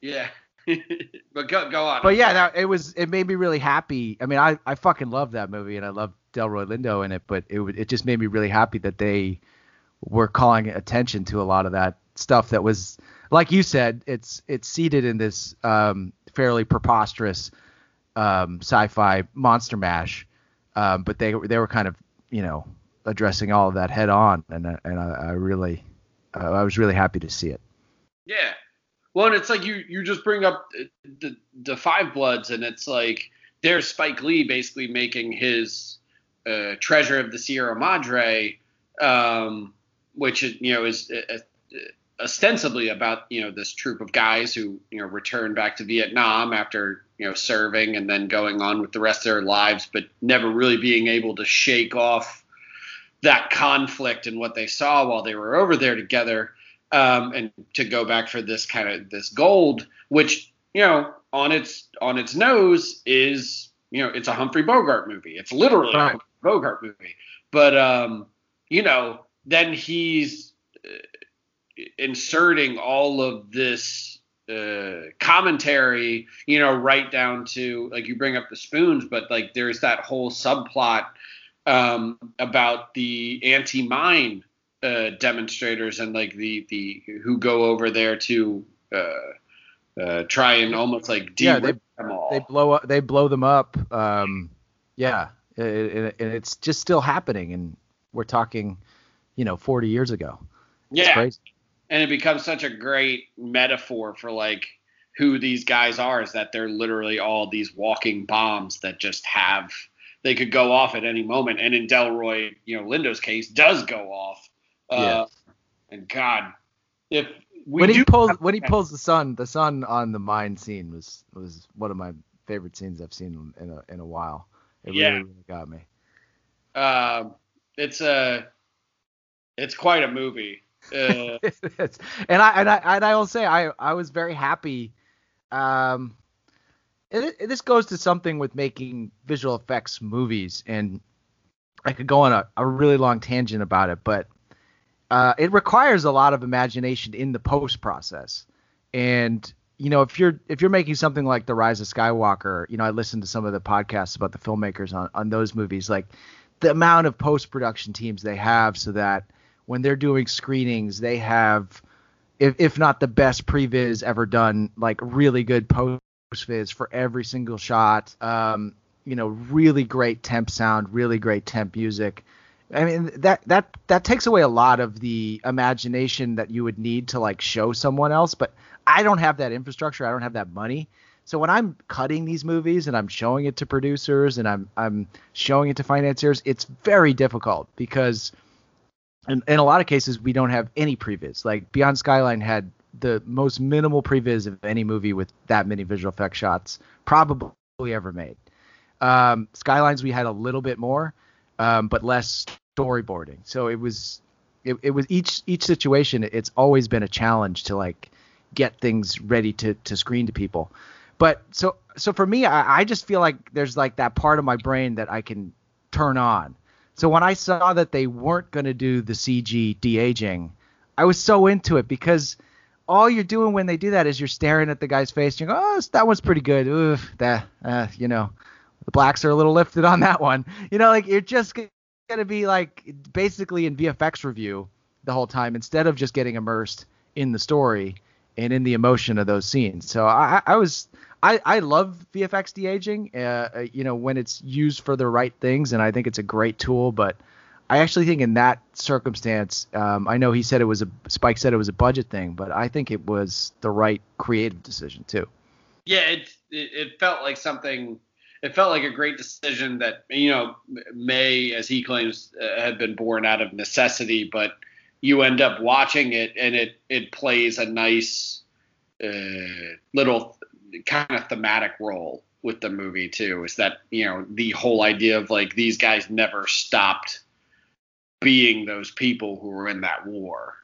Yeah. but go go on. But yeah, that, it was it made me really happy. I mean, I I fucking love that movie and I love Delroy Lindo in it, but it it just made me really happy that they were calling attention to a lot of that stuff that was like you said, it's it's seated in this um, fairly preposterous um, sci-fi monster mash, um, but they they were kind of you know addressing all of that head on, and and I, I really I was really happy to see it. Yeah, well, and it's like you you just bring up the the Five Bloods, and it's like there's Spike Lee basically making his uh, Treasure of the Sierra Madre, um, which you know is uh, uh, ostensibly about you know this troop of guys who you know return back to Vietnam after you know serving and then going on with the rest of their lives, but never really being able to shake off that conflict and what they saw while they were over there together um, and to go back for this kind of this gold, which you know on its on its nose is you know it's a Humphrey Bogart movie. It's literally right. a Humphrey Bogart movie, but um, you know then he's uh, inserting all of this uh, commentary, you know, right down to like you bring up the spoons, but like there's that whole subplot um, about the anti-mine uh, demonstrators and like the the who go over there to uh, uh, try and almost like Yeah, they- them all. they blow up they blow them up um yeah it, it, and it's just still happening and we're talking you know 40 years ago. It's yeah, crazy. And it becomes such a great metaphor for like who these guys are is that they're literally all these walking bombs that just have they could go off at any moment. And in delroy you know lindo's case does go off uh, Yeah. and god if we when he pulls when he pulls the sun the sun on the mine scene was was one of my favorite scenes i've seen in a in a while it Yeah. really, really got me um, it's a it's quite a movie uh, and I and I and I will say I I was very happy. Um, and it, this goes to something with making visual effects movies, and I could go on a, a really long tangent about it, but uh, it requires a lot of imagination in the post process. And you know, if you're if you're making something like The Rise of Skywalker, you know, I listened to some of the podcasts about the filmmakers on on those movies, like the amount of post production teams they have, so that when they're doing screenings, they have, if, if not the best previs ever done, like really good post viz for every single shot. Um, you know, really great temp sound, really great temp music. I mean that that that takes away a lot of the imagination that you would need to like show someone else. But I don't have that infrastructure. I don't have that money. So when I'm cutting these movies and I'm showing it to producers and I'm I'm showing it to financiers, it's very difficult because in, in a lot of cases we don't have any previs. Like Beyond Skyline had the most minimal previs of any movie with that many visual effect shots probably ever made. Um, Skylines we had a little bit more, um, but less storyboarding. So it was it, it was each each situation. It's always been a challenge to like get things ready to to screen to people. But so so for me, I, I just feel like there's like that part of my brain that I can turn on. So when I saw that they weren't going to do the CG de aging, I was so into it because all you're doing when they do that is you're staring at the guy's face. And you go, oh, that one's pretty good. Oof, that, uh, you know, the blacks are a little lifted on that one. You know, like you're just to be like basically in VFX review the whole time instead of just getting immersed in the story and in the emotion of those scenes. So I, I was, I, I love VFX de aging, uh, uh, you know, when it's used for the right things, and I think it's a great tool. But I actually think in that circumstance, um, I know he said it was a Spike said it was a budget thing, but I think it was the right creative decision too. yeah, it, it it felt like something. It felt like a great decision that you know may, as he claims, uh, had been born out of necessity, but you end up watching it and it it plays a nice uh, little kind of thematic role with the movie too. Is that you know the whole idea of like these guys never stopped being those people who were in that war.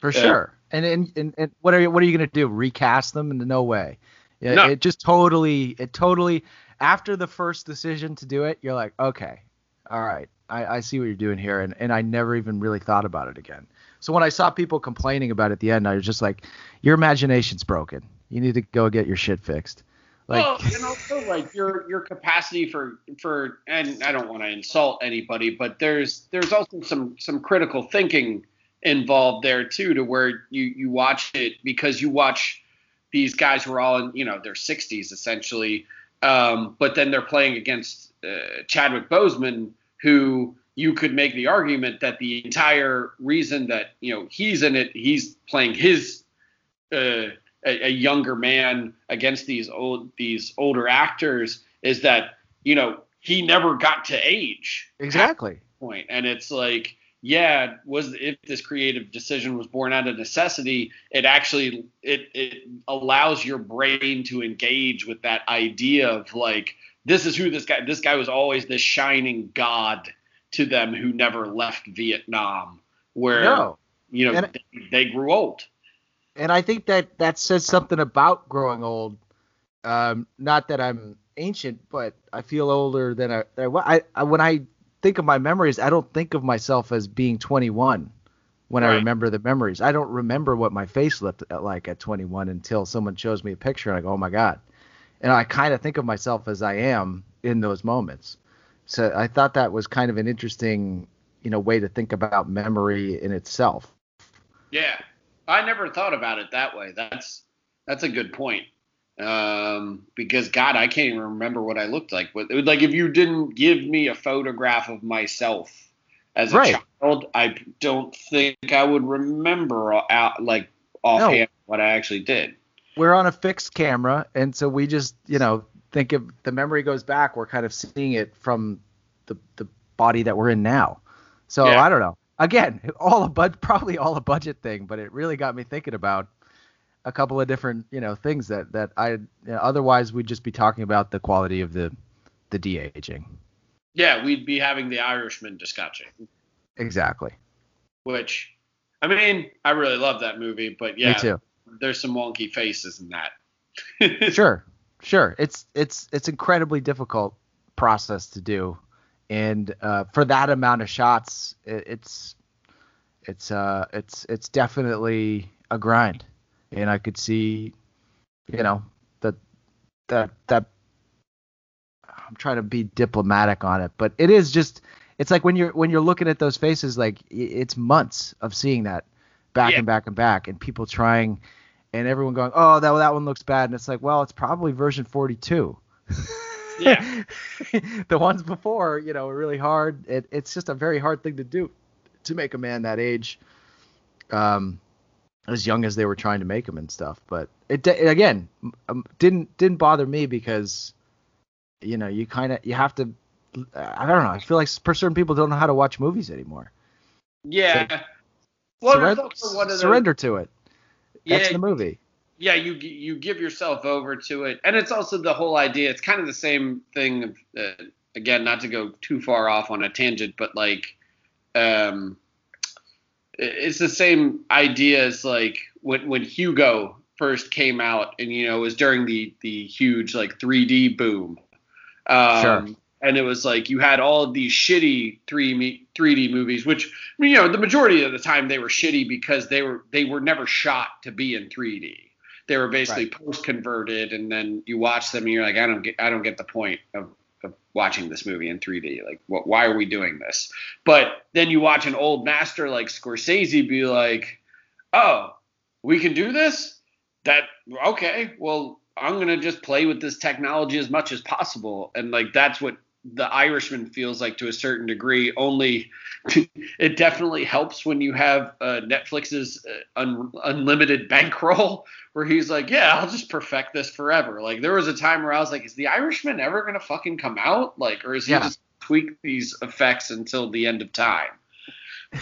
For sure. And, and and and what are you what are you gonna do? Recast them? In no way. Yeah, No. It just totally it totally after the first decision to do it, you're like, okay, all right, I, I see what you're doing here, and and I never even really thought about it again. So when I saw people complaining about it at the end, I was just like, your imagination's broken. You need to go get your shit fixed. Like, well, and also like your your capacity for for and I don't want to insult anybody, but there's there's also some some critical thinking involved there too, to where you you watch it because you watch these guys who are all in you know their 60s essentially, um, but then they're playing against uh, Chadwick Boseman, who you could make the argument that the entire reason that you know he's in it, he's playing his uh, a, a younger man against these old these older actors is that you know he never got to age exactly. point and it's like yeah was if this creative decision was born out of necessity it actually it it allows your brain to engage with that idea of like this is who this guy this guy was always this shining god to them who never left Vietnam where No. you know And- they, they grew old and I think that that says something about growing old. Um, not that I'm ancient, but I feel older than I, I, I, I when I think of my memories, I don't think of myself as being 21. when I remember the memories. I don't remember what my face looked at- like at 21 until someone shows me a picture and I go, oh my god. And I kind of think of myself as I am in those moments. So I thought that was kind of an interesting, you know, way to think about memory in itself. Yeah, I never thought about it that way. That's that's a good point. Um, because God, I can't even remember what I looked like. What like if you didn't give me a photograph of myself as a Right. child, I don't think I would remember out like offhand what I actually did. We're on a fixed camera, and so we just, you know, think if the memory goes back, we're kind of seeing it from the the body that we're in now. So Yeah. I don't know. Again, all a bud probably all a budget thing, but it really got me thinking about a couple of different, you know, things that that I you know, otherwise we'd just be talking about the quality of the the de aging. Yeah, we'd be having the Irishman discussion, Exactly. which I mean, I really love that movie, but yeah, there's some wonky faces in that. sure sure it's it's it's incredibly difficult process to do and uh, for that amount of shots it, it's it's uh it's it's definitely a grind and i could see you know that that that i'm trying to be diplomatic on it but it is just it's like when you're when you're looking at those faces like it's months of seeing that back Yeah. and back and back and people trying and everyone going, "Oh, that that one looks bad," and it's like, well, it's probably version 42. Yeah. the ones before, you know, were really hard. It, it's just a very hard thing to do to make a man that age, um, as young as they were trying to make him and stuff. But it de- again um, didn't didn't bother me because, you know, you kind of you have to. I don't know. I feel like for certain people don't know how to watch movies anymore. yeah. Well, Surren- it's also one of those- surrender to it. That's Yeah, the movie. yeah you you give yourself over to it and it's also the whole idea it's kind of the same thing uh, again not to go too far off on a tangent but like um it's the same idea as like when when hugo first came out and you know it was during the the huge like 3d boom um Sure. and it was like you had all of these shitty three 3D movies, which I mean, you know the majority of the time they were shitty because they were they were never shot to be in 3D. They were basically post converted, and then you watch them and you're like, I don't get I don't get the point of, of watching this movie in 3D. Like, what? Why are we doing this? But then you watch an old master like Scorsese be like, oh, we can do this. That okay? Well, I'm gonna just play with this technology as much as possible, and like that's what the Irishman feels like to a certain degree. Only it definitely helps when you have uh, Netflix's uh, un- unlimited bankroll, where he's like, "Yeah, I'll just perfect this forever." Like there was a time where I was like, "Is the Irishman ever gonna fucking come out? Like, or is he Yeah. just tweak these effects until the end of time?"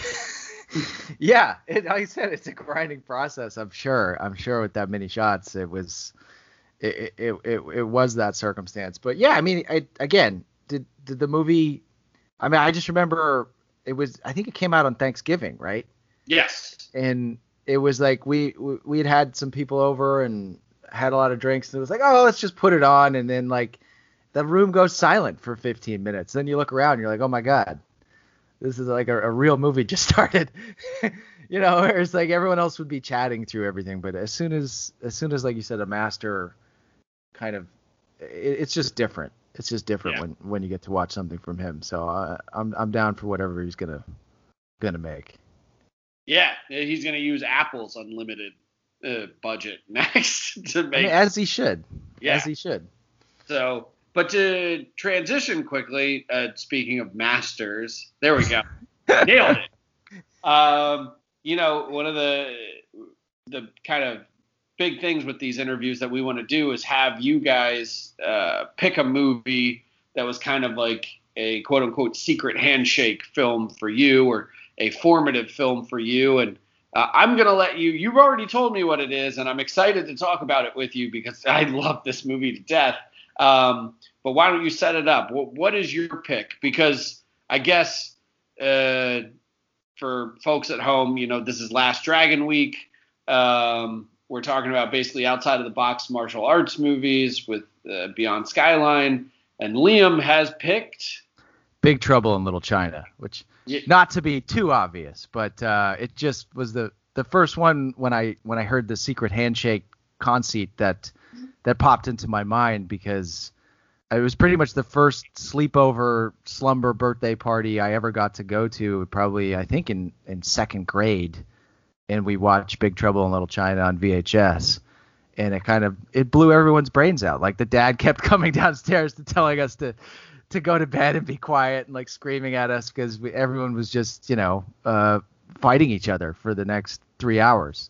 yeah, it, like I said, it's a grinding process. I'm sure. I'm sure with that many shots, it was, it it it, it was that circumstance. But yeah, I mean, I, again, did did the movie? I mean, I just remember it was. I think it came out on Thanksgiving, right? Yes. And it was like we we had had some people over and had a lot of drinks, and it was like, oh, let's just put it on, and then like the room goes silent for 15 minutes. Then you look around, and you're like, oh my god, this is like a, a real movie just started. you know, where it's like everyone else would be chatting through everything, but as soon as as soon as like you said, a master kind of, it, it's just different. It's just different Yeah. when when you get to watch something from him. So uh, I'm I'm down for whatever he's gonna gonna make. Yeah, he's gonna use Apple's unlimited uh, budget next to I make. mean, as he should. Yeah. As he should. So, but to transition quickly, uh, speaking of masters, there we go, nailed it. Um, you know, one of the the kind of big things with these interviews that we want to do is have you guys uh, pick a movie that was kind of like a quote unquote secret handshake film for you or a formative film for you and uh, I'm gonna let you. You've already told me what it is, and I'm excited to talk about it with you because I love this movie to death. Um, but why don't you set it up? What, what is your pick? Because I guess uh, for folks at home, you know, this is Last Dragon Week. Um, we're talking about basically outside of the box martial arts movies with uh, Beyond Skyline, and Liam has picked Big Trouble in Little China, which Yeah. not to be too obvious, but uh, it just was the the first one when I when I heard the secret handshake conceit that that popped into my mind because it was pretty much the first sleepover slumber birthday party I ever got to go to. Probably I think in in second grade, and we watched Big Trouble in Little China on VHS. And it kind of it blew everyone's brains out. Like the dad kept coming downstairs to telling us to to go to bed and be quiet and like screaming at us because everyone was just you know uh, fighting each other for the next three hours.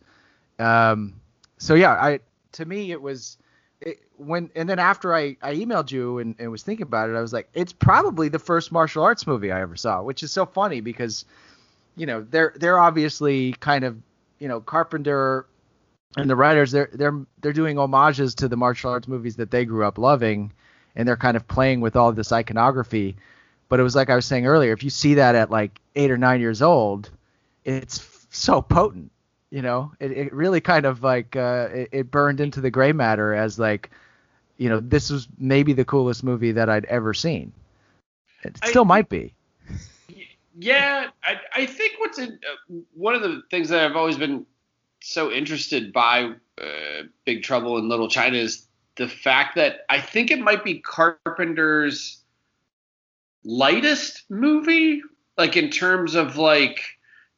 Um, so yeah, I to me it was it, when and then after I, I emailed you and, and was thinking about it, I was like, it's probably the first martial arts movie I ever saw, which is so funny because you know they're they're obviously kind of you know Carpenter and the writers they're they're they're doing homages to the martial arts movies that they grew up loving and they're kind of playing with all this iconography. But it was like I was saying earlier if you see that at like 8 or 9 years old it's f- so potent you know? It, it really kind of like uh it, it burned into the gray matter as like you know this was maybe the coolest movie that I'd ever seen. It I- still might be Yeah, I, I think what's in, uh, one of the things that I've always been so interested by uh, Big Trouble in Little China is the fact that I think it might be Carpenter's lightest movie, like in terms of like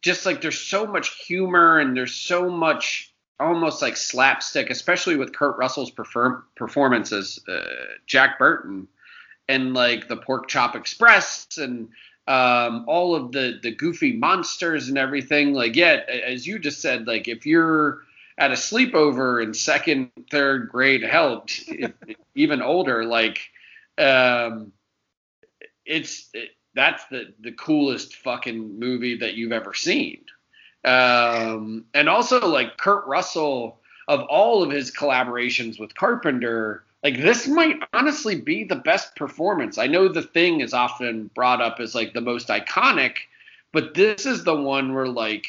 just like there's so much humor and there's so much almost like slapstick, especially with Kurt Russell's perform- performance as uh, Jack Burton and like the Pork Chop Express and um, all of the the goofy monsters and everything. Like, yeah, as you just said, like if you're at a sleepover in second, third grade, hell, even older, like, um, it's it, that's the the coolest fucking movie that you've ever seen. Um, and also like Kurt Russell of all of his collaborations with Carpenter, like this might honestly be the best performance. I know the thing is often brought up as like the most iconic, but this is the one where like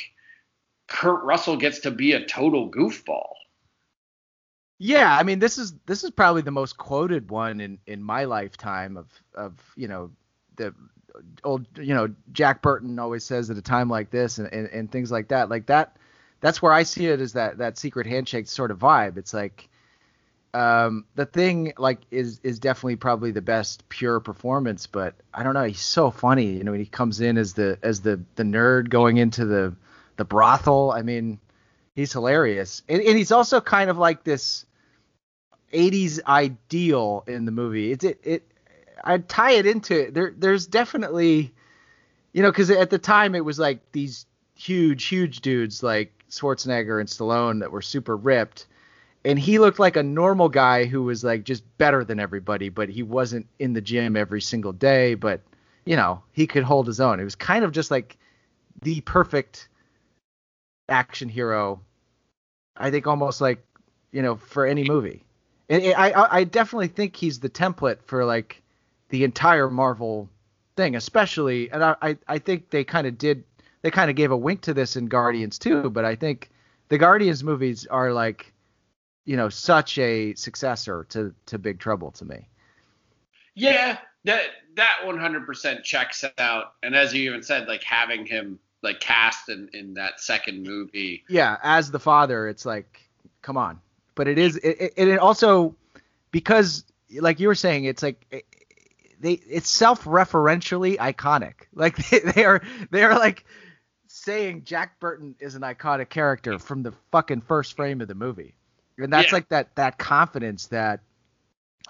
Kurt Russell gets to be a total goofball. Yeah, I mean this is this is probably the most quoted one in in my lifetime of of you know the old you know Jack Burton always says at a time like this and, and and things like that like that that's where I see it as that that secret handshake sort of vibe. It's like um the thing like is is definitely probably the best pure performance, but I don't know, he's so funny, you know, when he comes in as the as the the nerd going into the the brothel. I mean, he's hilarious. And, and he's also kind of like this 80s ideal in the movie. It's it it I'd tie it into. There there's definitely you know cuz at the time it was like these huge huge dudes like Schwarzenegger and Stallone that were super ripped and he looked like a normal guy who was like just better than everybody but he wasn't in the gym every single day but you know he could hold his own. It was kind of just like the perfect action hero i think almost like you know for any movie. And I, I definitely think he's the template for like the entire marvel thing especially and i, I think they kind of did they kind of gave a wink to this in guardians too but i think the guardians movies are like you know such a successor to to big trouble to me Yeah, that that 100% checks out. And as you even said, like having him like cast in in that second movie. yeah as the father it's like come on but it is it, it, it also because like you were saying it's like it, they it's self-referentially iconic like they, they are they are like saying jack burton is an iconic character from the fucking first frame of the movie and that's Yeah. like that that confidence that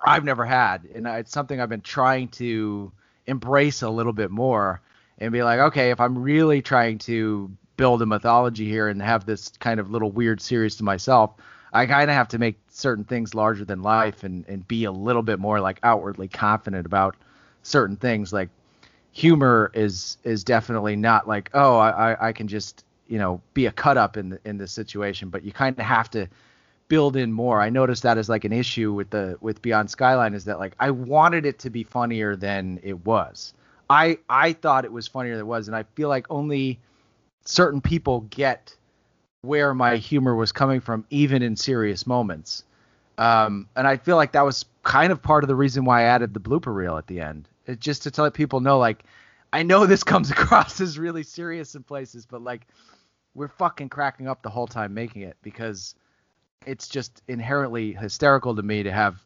i've never had and it's something i've been trying to embrace a little bit more and be like okay if i'm really trying to build a mythology here and have this kind of little weird series to myself i kind of have to make certain things larger than life and and be a little bit more like outwardly confident about certain things like humor is is definitely not like oh I I- I can just you know be a cut up in the, in this situation, but you kind of have to build in more. I noticed that as like an issue with the with Beyond Skyline is that like I wanted it to be funnier than it was. I I thought it was funnier than it was, and I feel like only certain people get where my humor was coming from, even in serious moments. Um, and I feel like that was kind of part of the reason why I added the blooper reel at the end. It, just to let people know, like, I know this comes across as really serious in places, but like, we're fucking cracking up the whole time making it because it's just inherently hysterical to me to have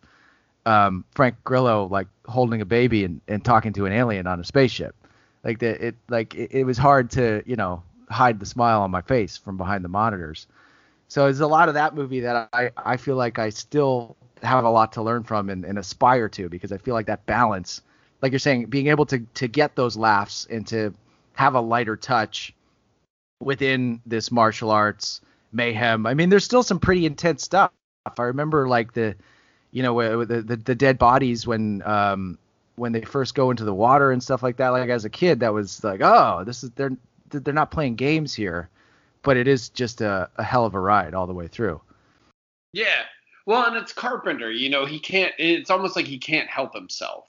um, Frank Grillo like holding a baby and, and talking to an alien on a spaceship. Like the, it like it, it was hard to you know hide the smile on my face from behind the monitors. So there's a lot of that movie that I, I feel like I still have a lot to learn from and, and aspire to because I feel like that balance, like you're saying, being able to to get those laughs and to have a lighter touch within this martial arts mayhem. I mean, there's still some pretty intense stuff. I remember like the, you know, the the, the dead bodies when um when they first go into the water and stuff like that. Like as a kid, that was like, oh, this is they're they're not playing games here, but it is just a, a hell of a ride all the way through. Yeah. Well, and it's Carpenter, you know, he can't it's almost like he can't help himself.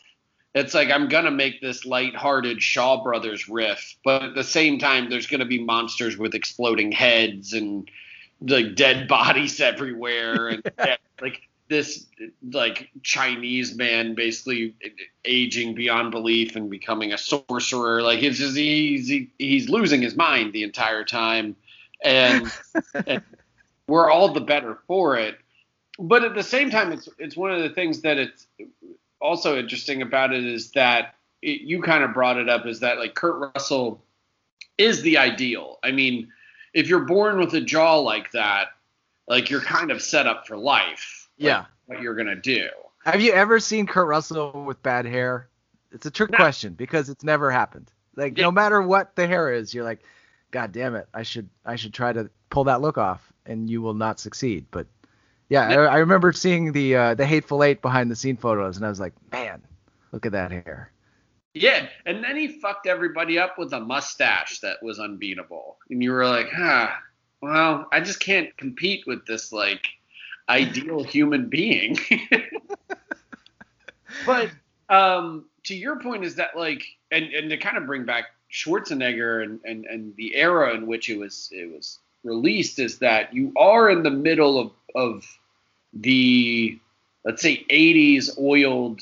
It's like I'm gonna make this light-hearted Shaw Brothers riff, but at the same time there's gonna be monsters with exploding heads and like dead bodies everywhere and like this like Chinese man basically aging beyond belief and becoming a sorcerer. Like it's just he's he, he's losing his mind the entire time, and, and we're all the better for it. But at the same time, it's it's one of the things that it's also interesting about it is that it, you kind of brought it up is that like Kurt Russell is the ideal. I mean, if you're born with a jaw like that, like you're kind of set up for life yeah. What you're gonna do. Have you ever seen Kurt Russell with bad hair? It's a trick no. question because it's never happened. Like yeah. no matter what the hair is, you're like, God damn it, I should I should try to pull that look off, and you will not succeed. But yeah, I, I, remember seeing the uh, the Hateful Eight behind the scene photos, and I was like, man, look at that hair. Yeah, and then he fucked everybody up with a mustache that was unbeatable, and you were like, ah, well, I just can't compete with this like ideal human being. but um, to your point is that like, and, and to kind of bring back Schwarzenegger and, and, and the era in which it was it was released is that you are in the middle of of the let's say 80s oiled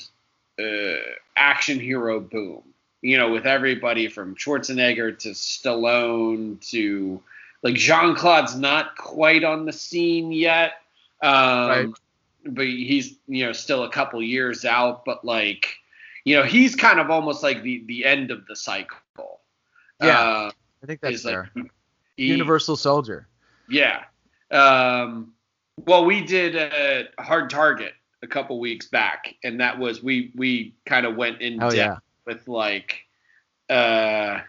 uh, action hero boom. You know, with everybody from Schwarzenegger to Stallone to like Jean Claude's not quite on the scene yet, um, right. But he's you know still a couple years out, but like you know he's kind of almost like the the end of the cycle. Yeah, uh, I think that's fair. Like, he, Universal Soldier. Yeah. Um, well, we did a hard target a couple weeks back, and that was we we kind of went in oh, depth yeah. with like uh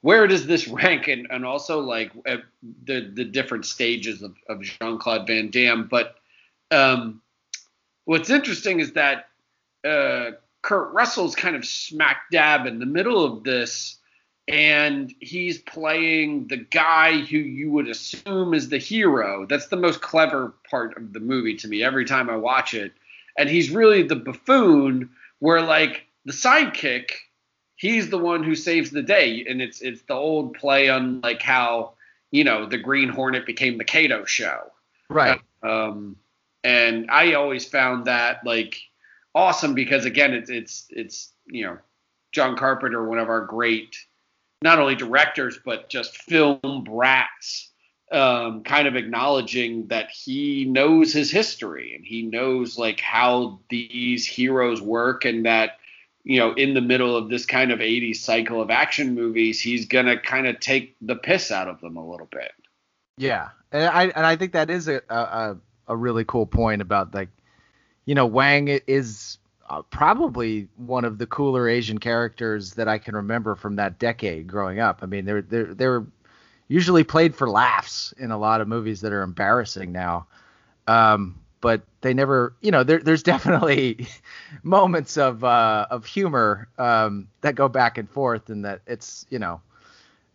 where does this rank and, and also like uh, the the different stages of, of Jean Claude Van Damme. But um, what's interesting is that uh, Kurt Russell's kind of smack dab in the middle of this, and he's playing the guy who you would assume is the hero. That's the most clever part of the movie to me every time I watch it. And he's really the buffoon, where like the sidekick he's the one who saves the day, and it's it's the old play on like how you know the Green Hornet became the Kato show, right? Um, and I always found that like awesome because again, it's it's it's you know John Carpenter, one of our great not only directors but just film brats. Um, kind of acknowledging that he knows his history and he knows like how these heroes work and that you know, in the middle of this kind of 80s cycle of action movies, he's to kind of take the piss out of them a little bit. Yeah. And I and I think that is a a, a really cool point about like you know, Wang is uh, probably one of the cooler Asian characters that I can remember from that decade growing up. I mean, they're they're they're usually played for laughs in a lot of movies that are embarrassing now. Um, but they never, you know, there, there's definitely moments of uh, of humor um, that go back and forth, and that it's, you know,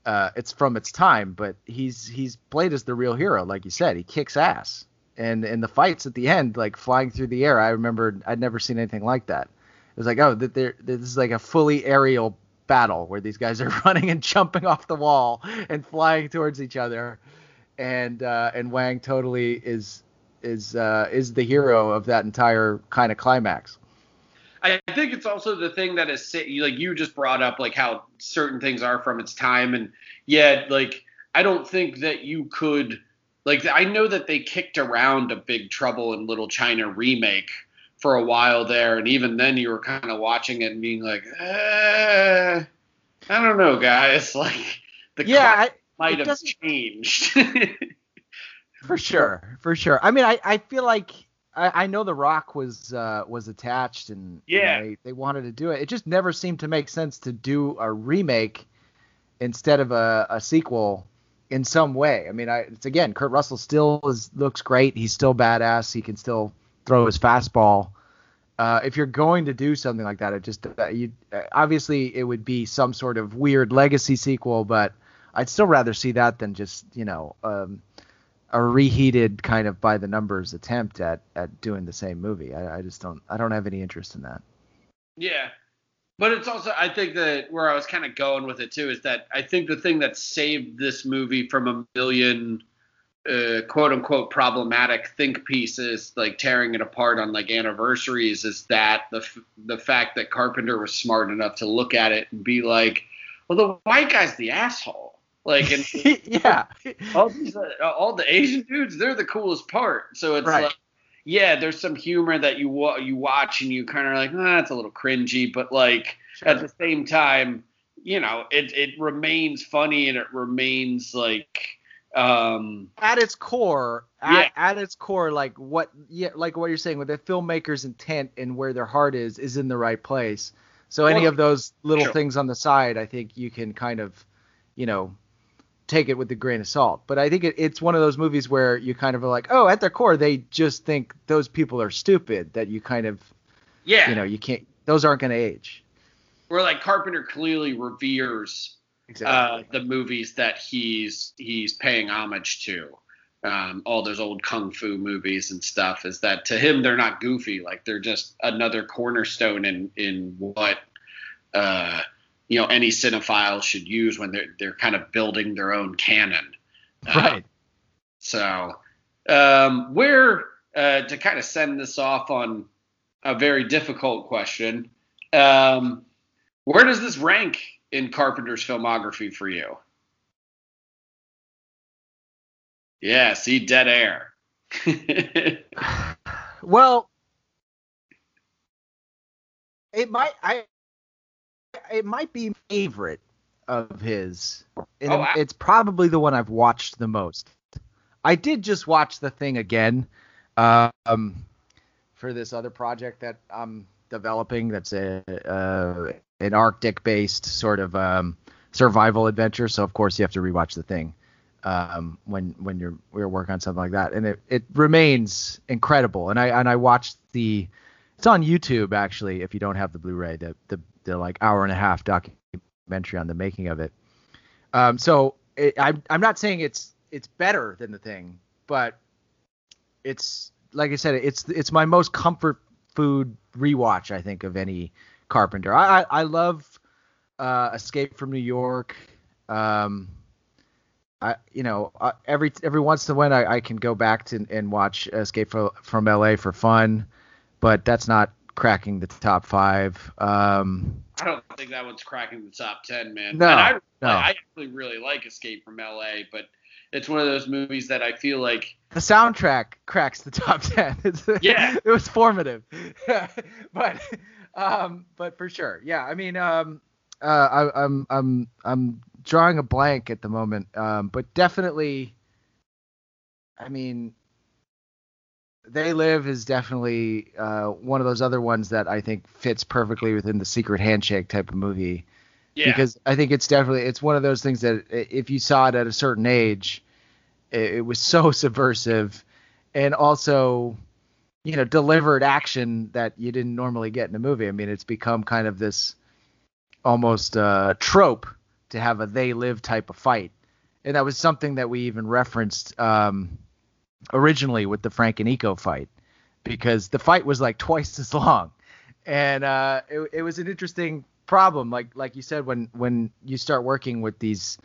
uh, it's from its time. But he's he's played as the real hero, like you said. He kicks ass, and in the fights at the end, like flying through the air, I remember I'd never seen anything like that. It was like, oh, that there, this is like a fully aerial battle where these guys are running and jumping off the wall and flying towards each other, and uh, and Wang totally is is uh, is the hero of that entire kind of climax. I think it's also the thing that is like you just brought up like how certain things are from its time, and yet like I don't think that you could like I know that they kicked around a Big Trouble in Little China remake for a while there, and even then you were kind of watching it and being like, eh, I don't know, guys. Like the yeah, I, might have changed. for sure, for sure. I mean, I, I feel like I, I know The Rock was uh, was attached and yeah, you know, they, they wanted to do it. It just never seemed to make sense to do a remake instead of a, a sequel in some way. I mean, I, it's again, Kurt Russell still is looks great. He's still badass. He can still throw his fastball. Uh, if you're going to do something like that, it just uh, you uh, obviously it would be some sort of weird legacy sequel, but I'd still rather see that than just you know um, a reheated kind of by the numbers attempt at at doing the same movie. I, I just don't I don't have any interest in that. Yeah, but it's also I think that where I was kind of going with it too is that I think the thing that saved this movie from a million uh, quote unquote problematic think pieces like tearing it apart on like anniversaries is that the the fact that Carpenter was smart enough to look at it and be like, well the white guy's the asshole like, and yeah, all these, uh, all the Asian dudes, they're the coolest part. So it's right. like, yeah, there's some humor that you wa- you watch and you kind of like, ah, that's a little cringy, but like sure. at the same time, you know, it it remains funny and it remains like um at its core at, yeah. at its core like what yeah like what you're saying with the filmmaker's intent and where their heart is is in the right place so any of those little sure. things on the side i think you can kind of you know take it with a grain of salt. But I think it, it's one of those movies where you kind of are like, oh, at their core, they just think those people are stupid. That you kind of, yeah, you know, you can't. Those aren't going to age. Where like Carpenter clearly reveres exactly. uh, the movies that he's he's paying homage to. Um, all those old kung fu movies and stuff is that to him they're not goofy like they're just another cornerstone in in what uh, you know any cinephile should use when they're they're kind of building their own canon. Uh, right. so um, where uh, to kind of send this off on a very difficult question, um, where does this rank in Carpenter's filmography for you? Yeah, see dead air. well, it might I it might be favorite of his. And oh, I, it's probably the one I've watched the most. I did just watch the thing again um, for this other project that I'm developing. That's a uh, an Arctic based sort of um, survival adventure. So of course you have to rewatch the thing um, when when you're we're working on something like that, and it, it remains incredible. And I and I watched the it's on YouTube actually if you don't have the Blu-ray the the the like hour and a half documentary on the making of it. Um, so it, I'm I'm not saying it's it's better than the thing, but it's like I said, it's it's my most comfort food rewatch I think of any Carpenter. I I, I love uh, Escape from New York. Um, I you know uh, every every once in a while I, I can go back to and watch Escape from, from L.A. for fun, but that's not cracking the top five. Um, I don't think that one's cracking the top ten, man. No, I, no. I actually really like Escape from L.A., but it's one of those movies that I feel like the soundtrack cracks the top ten. It's, yeah, it was formative, but um, but for sure, yeah. I mean, um, uh, I, I'm I'm I'm drawing a blank at the moment, um, but definitely. I mean, they Live is definitely uh, one of those other ones that I think fits perfectly within the secret handshake type of movie. Yeah. Because I think it's definitely it's one of those things that if you saw it at a certain age, it, it was so subversive, and also, you know, delivered action that you didn't normally get in a movie. I mean, it's become kind of this almost uh, trope to have a they live type of fight, and that was something that we even referenced. Um, originally with the Frank and Iko fight because the fight was like twice as long, and uh, it, it was an interesting problem. Like like you said, when when you start working with these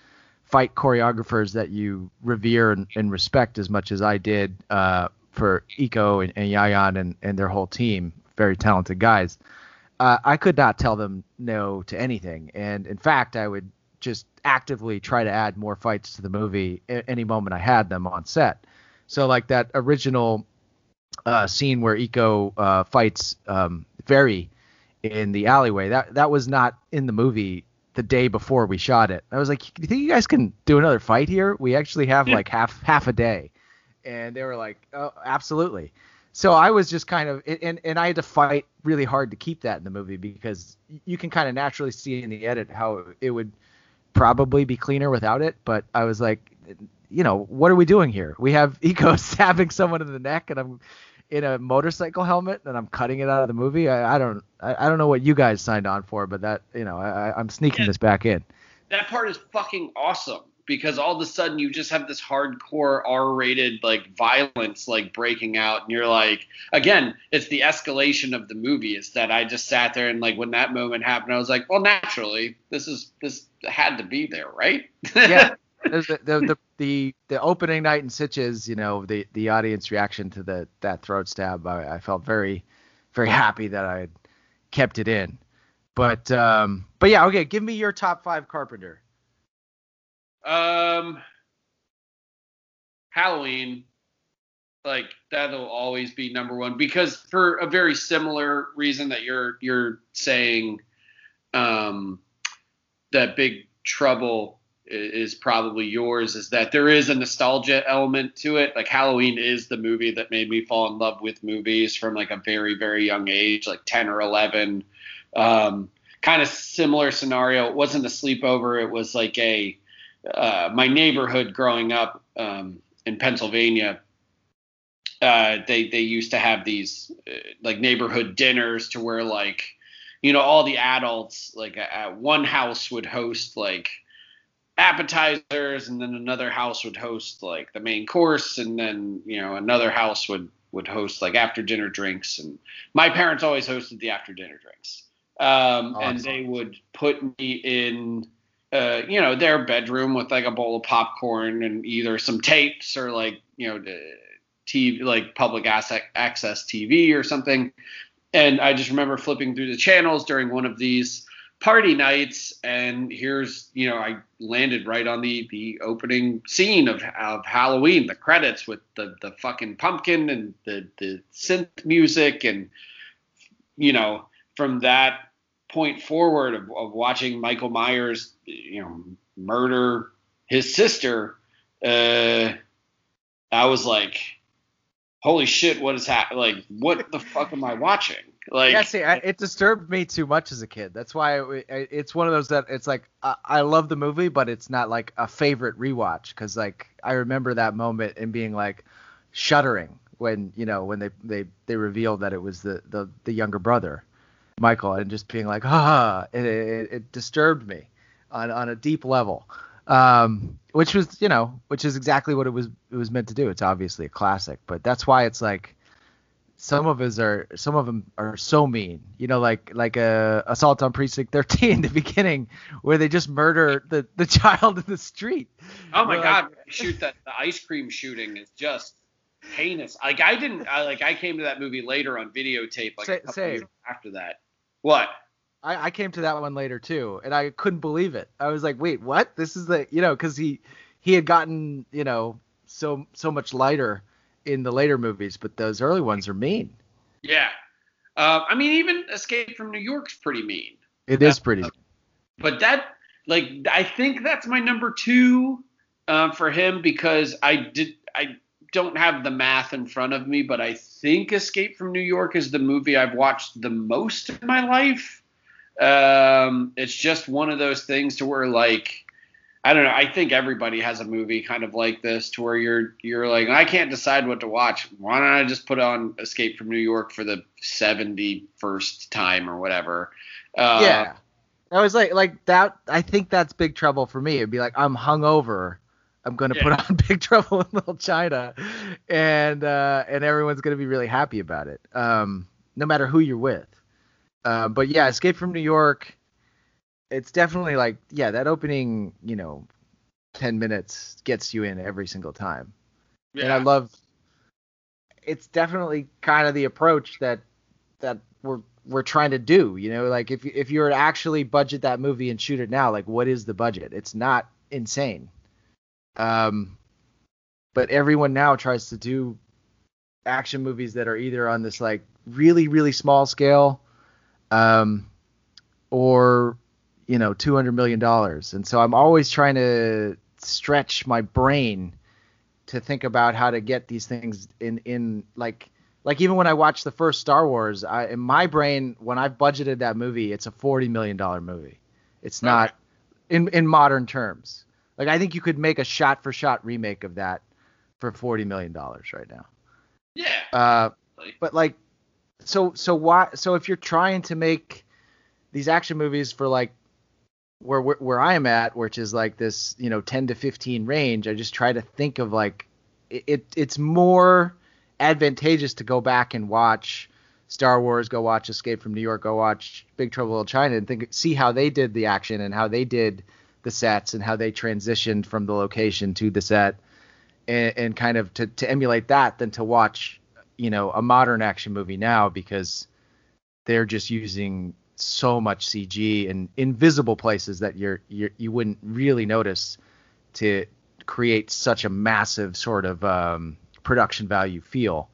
fight choreographers that you revere and, and respect as much as I did uh, for Iko and, and Yayan and, and their whole team, very talented guys. uh, I could not tell them no to anything, and in fact, I would just actively try to add more fights to the movie any moment I had them on set. So like that original uh, scene where Iko uh, fights um, Very in the alleyway, that that was not in the movie the day before we shot it. I was like, "Do you think you guys can do another fight here? We actually have like half half a day." And they were like, "Oh, absolutely." So I was just kind of and and I had to fight really hard to keep that in the movie because you can kind of naturally see in the edit how it would probably be cleaner without it, but I was like, you know, what are we doing here? We have Iko stabbing someone in the neck and I'm in a motorcycle helmet and I'm cutting it out of the movie. I, I don't I, I, don't know what you guys signed on for, but that you know I, am sneaking yeah, this back in. That part is fucking awesome because all of a sudden you just have this hardcore R-rated like violence like breaking out, and you're like, again, it's the escalation of the movie. Is that I just sat there and like when that moment happened, I was like, well, naturally, this is this had to be there, right? yeah. the, the, the the the opening night in Sitges, you know, the the audience reaction to the that throat stab, I, I felt very very happy that I had kept it in. But um, but yeah, okay, give me your top five Carpenter. Um, Halloween, like that'll always be number one because for a very similar reason that you're you're saying, um, that Big Trouble is probably yours is that there is a nostalgia element to it. Like Halloween is the movie that made me fall in love with movies from like a very very young age, like 10 or 11. Um, kind of similar scenario. It wasn't a sleepover. It was like a uh, my neighborhood growing up um, in Pennsylvania. Uh, they they used to have these uh, like neighborhood dinners to where like you know all the adults like at one house would host like appetizers and then another house would host like the main course and then you know another house would would host like after dinner drinks and my parents always hosted the after dinner drinks um, awesome. and they would put me in uh, you know their bedroom with like a bowl of popcorn and either some tapes or like you know TV like public access TV or something. And I just remember flipping through the channels during one of these party nights and here's you know i landed right on the the opening scene of, of halloween the credits with the the fucking pumpkin and the the synth music and you know from that point forward of, of watching michael myers you know murder his sister uh i was like holy shit what is happening like what the fuck am i watching like, yeah, see, I, it disturbed me too much as a kid. That's why it, it's one of those that it's like I, I love the movie, but it's not like a favorite rewatch because like I remember that moment and being like shuddering when you know when they they they revealed that it was the the, the younger brother, Michael, and just being like ah, it, it, it disturbed me on on a deep level. Um, which was you know which is exactly what it was it was meant to do. It's obviously a classic, but that's why it's like some of us are some of them are so mean. You know like like a assault on precinct 13 the beginning where they just murder the the child in the street. Oh my god like, shoot that the ice cream shooting is just heinous. Like i didn't I, like i came to that movie later on videotape like say, a couple years after that what I, I came to that one later too and i couldn't believe it i was like wait what this is the you know because he he had gotten you know so so much lighter in the later movies, but those early ones are mean. Yeah. Uh, I mean, even Escape from New York's pretty mean. It is pretty. Uh, but that, like, I think that's my number two uh, for him because I did. I don't have the math in front of me, but I think Escape from New York is the movie I've watched the most in my life. Um, it's just one of those things to where like I don't know. I think everybody has a movie kind of like this to where you're you're like I can't decide what to watch. Why don't I just put on Escape from New York for the 71st time or whatever? Uh, yeah. I was like like that I think that's big trouble for me. It'd be like I'm hungover. I'm going to yeah. put on Big Trouble in Little China and uh and everyone's going to be really happy about it. Um no matter who you're with. Uh, but yeah, Escape from New York it's definitely like yeah, that opening, you know, 10 minutes gets you in every single time. Yeah. And I love it's definitely kind of the approach that that we're we're trying to do. You know, like if if you were to actually budget that movie and shoot it now, like what is the budget? It's not insane. Um, but everyone now tries to do action movies that are either on this like really really small scale, um, or you know, two hundred million dollars. And so I'm always trying to stretch my brain to think about how to get these things in in like like even when I watched the first Star Wars, I, in my brain, when I've budgeted that movie, it's a forty million dollar movie. It's not okay. in in modern terms. Like I think you could make a shot for shot remake of that for forty million dollars right now. Yeah. Uh, but like, so so why? So if you're trying to make these action movies for like where where I am at, which is like this, you know, 10 to 15 range, I just try to think of like it. It's more advantageous to go back and watch Star Wars, go watch Escape from New York, go watch Big Trouble in China, and think see how they did the action and how they did the sets and how they transitioned from the location to the set, and, and kind of to to emulate that than to watch you know a modern action movie now because they're just using so much CG in invisible places that you're, you're you wouldn't really notice to create such a massive sort of um, production value feel.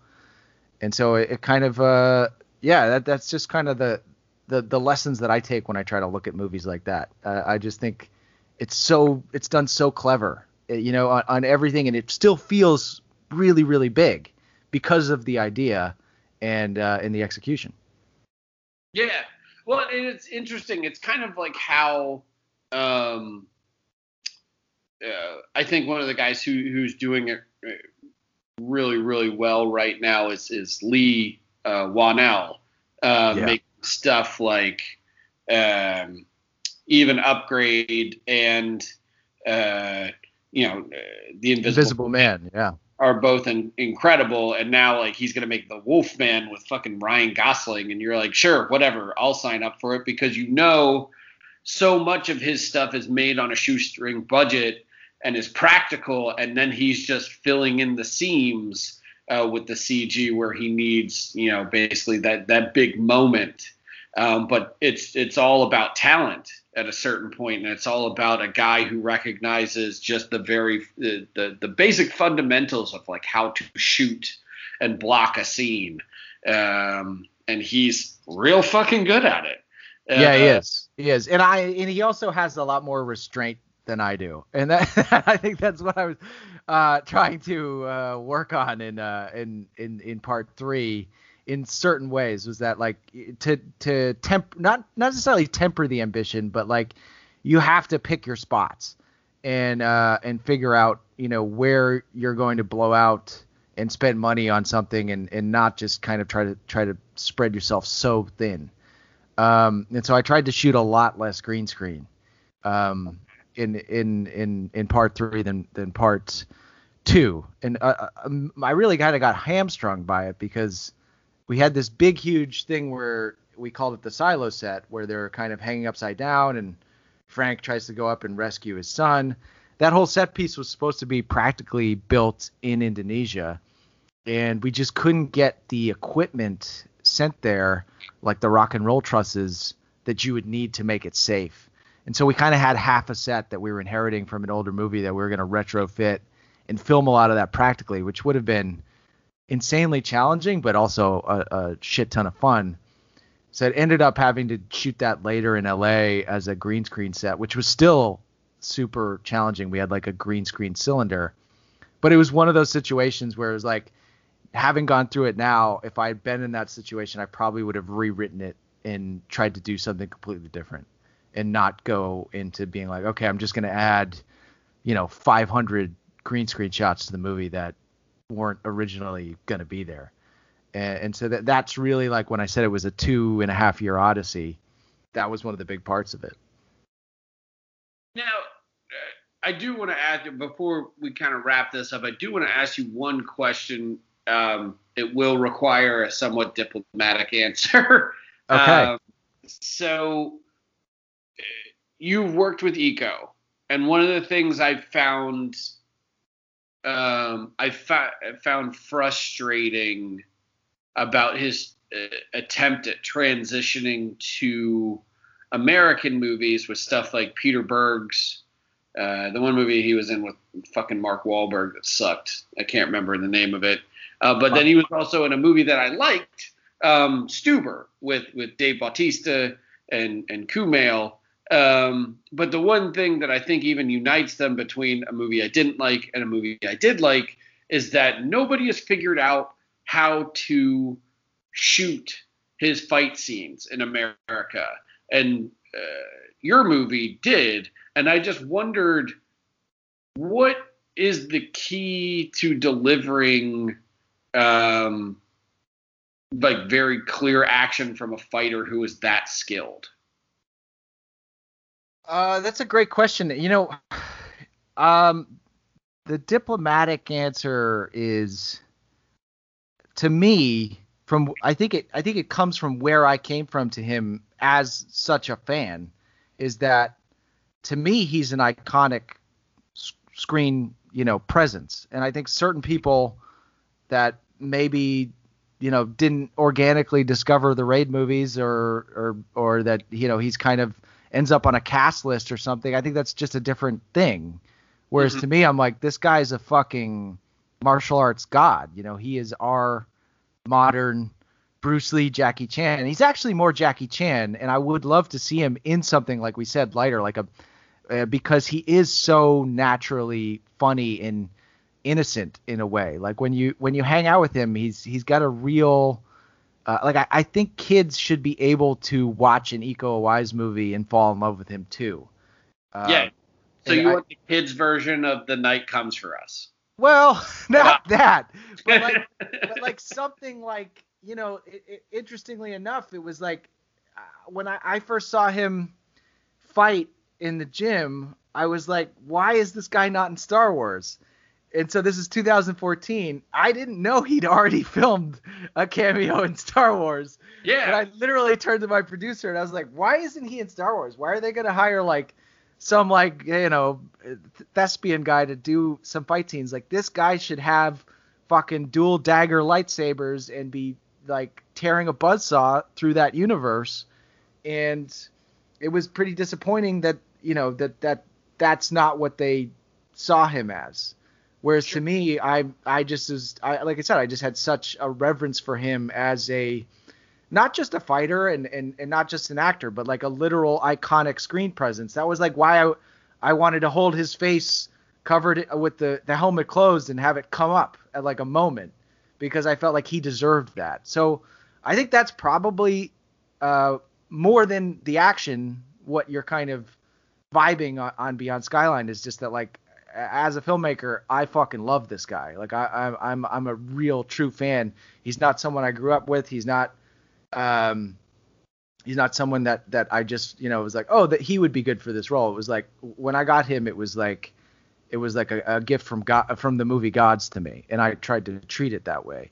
And so it, it kind of uh, yeah, that, that's just kind of the, the the lessons that I take when I try to look at movies like that. Uh, I just think it's so it's done so clever, uh, you know, on, on everything, and it still feels really really big because of the idea and uh, and the execution. Yeah, well, it's interesting. It's kind of like how um, uh, I think one of the guys who who's doing it uh, really really well right now is is Lee uh, Whannell, uh, yeah. making stuff like um, even upgrade and uh, you know uh, the Invisible, Invisible Man. Yeah are both in, incredible. And now like he's gonna make the Wolfman with fucking Ryan Gosling, and you're like, sure, whatever, I'll sign up for it because you know so much of his stuff is made on a shoestring budget and is practical, and then he's just filling in the seams uh, with the CG where he needs, you know, basically that that big moment. Um, but it's it's all about talent at a certain point, and it's all about a guy who recognizes just the very the, the, the basic fundamentals of like how to shoot and block a scene, um, and he's real fucking good at it. Uh, yeah, he is. He is, and I and he also has a lot more restraint than I do, and that I think that's what I was uh, trying to uh, work on in uh, in in in part three in certain ways was that like to to temp not not necessarily temper the ambition but like you have to pick your spots and uh and figure out you know where you're going to blow out and spend money on something and and not just kind of try to try to spread yourself so thin. Um and so I tried to shoot a lot less green screen um in in in in part 3 than than part 2 and uh um, I really kind of got hamstrung by it because we had this big huge thing where we called it the silo set where they're kind of hanging upside down and Frank tries to go up and rescue his son. That whole set piece was supposed to be practically built in Indonesia and we just couldn't get the equipment sent there like the rock and roll trusses that you would need to make it safe. And so we kind of had half a set that we were inheriting from an older movie that we were going to retrofit and film a lot of that practically, which would have been insanely challenging, but also a, a shit ton of fun. So it ended up having to shoot that later in LA as a green screen set, which was still super challenging. We had like a green screen cylinder, but it was one of those situations where it was like, having gone through it now, if I had been in that situation, I probably would have rewritten it and tried to do something completely different and not go into being like, okay, I'm just going to add, you know, 500 green screen shots to the movie that weren't originally going to be there. And, and so that that's really like when I said it was a two and a half year odyssey. That was one of the big parts of it. Now, uh, I do want to ask before we kind of wrap this up. I do want to ask you one question. Um, it will require a somewhat diplomatic answer. Okay. Um, so you've worked with Iko, and one of the things I've found um, I fa- found frustrating about his uh, attempt at transitioning to American movies with stuff like Peter Berg's, uh, the one movie he was in with fucking Mark Wahlberg that sucked. I can't remember the name of it. Uh, but then he was also in a movie that I liked, um, Stuber, with with Dave Bautista and and Kumail. Um, but the one thing that I think even unites them between a movie I didn't like and a movie I did like is that nobody has figured out how to shoot his fight scenes in America. And uh, your movie did. And I just wondered what is the key to delivering um, like very clear action from a fighter who is that skilled? Uh, that's a great question. You know, um, the diplomatic answer is, to me, from I think it I think it comes from where I came from to him as such a fan, is that to me he's an iconic screen you know presence, and I think certain people that maybe you know didn't organically discover the raid movies or or or that you know he's kind of ends up on a cast list or something. I think that's just a different thing. Whereas mm-hmm. to me, I'm like, this guy's a fucking martial arts god. You know, he is our modern Bruce Lee, Jackie Chan. He's actually more Jackie Chan, and I would love to see him in something like we said, lighter, like a uh, because he is so naturally funny and innocent in a way. Like when you when you hang out with him, he's he's got a real uh, like I, I, think kids should be able to watch an Iko Uwais movie and fall in love with him too. Uh, yeah. So you I, want the kids version of The Night Comes for Us? Well, not that, but like, but like something like you know, it, it, interestingly enough, it was like uh, when I, I first saw him fight in the gym, I was like, why is this guy not in Star Wars? And so this is 2014. I didn't know he'd already filmed a cameo in Star Wars. Yeah. And I literally turned to my producer and I was like, why isn't he in Star Wars? Why are they going to hire like some like, you know, thespian guy to do some fight scenes? Like this guy should have fucking dual dagger lightsabers and be like tearing a buzzsaw through that universe. And it was pretty disappointing that, you know, that that that's not what they saw him as. Whereas sure. to me, I I just as I, like I said, I just had such a reverence for him as a not just a fighter and, and and not just an actor, but like a literal iconic screen presence. That was like why I I wanted to hold his face covered with the the helmet closed and have it come up at like a moment because I felt like he deserved that. So I think that's probably uh, more than the action. What you're kind of vibing on, on Beyond Skyline is just that like as a filmmaker, I fucking love this guy. Like I, I'm I'm a real true fan. He's not someone I grew up with. He's not um he's not someone that that I just you know was like oh that he would be good for this role. It was like when I got him, it was like it was like a, a gift from God from the movie Gods to me, and I tried to treat it that way.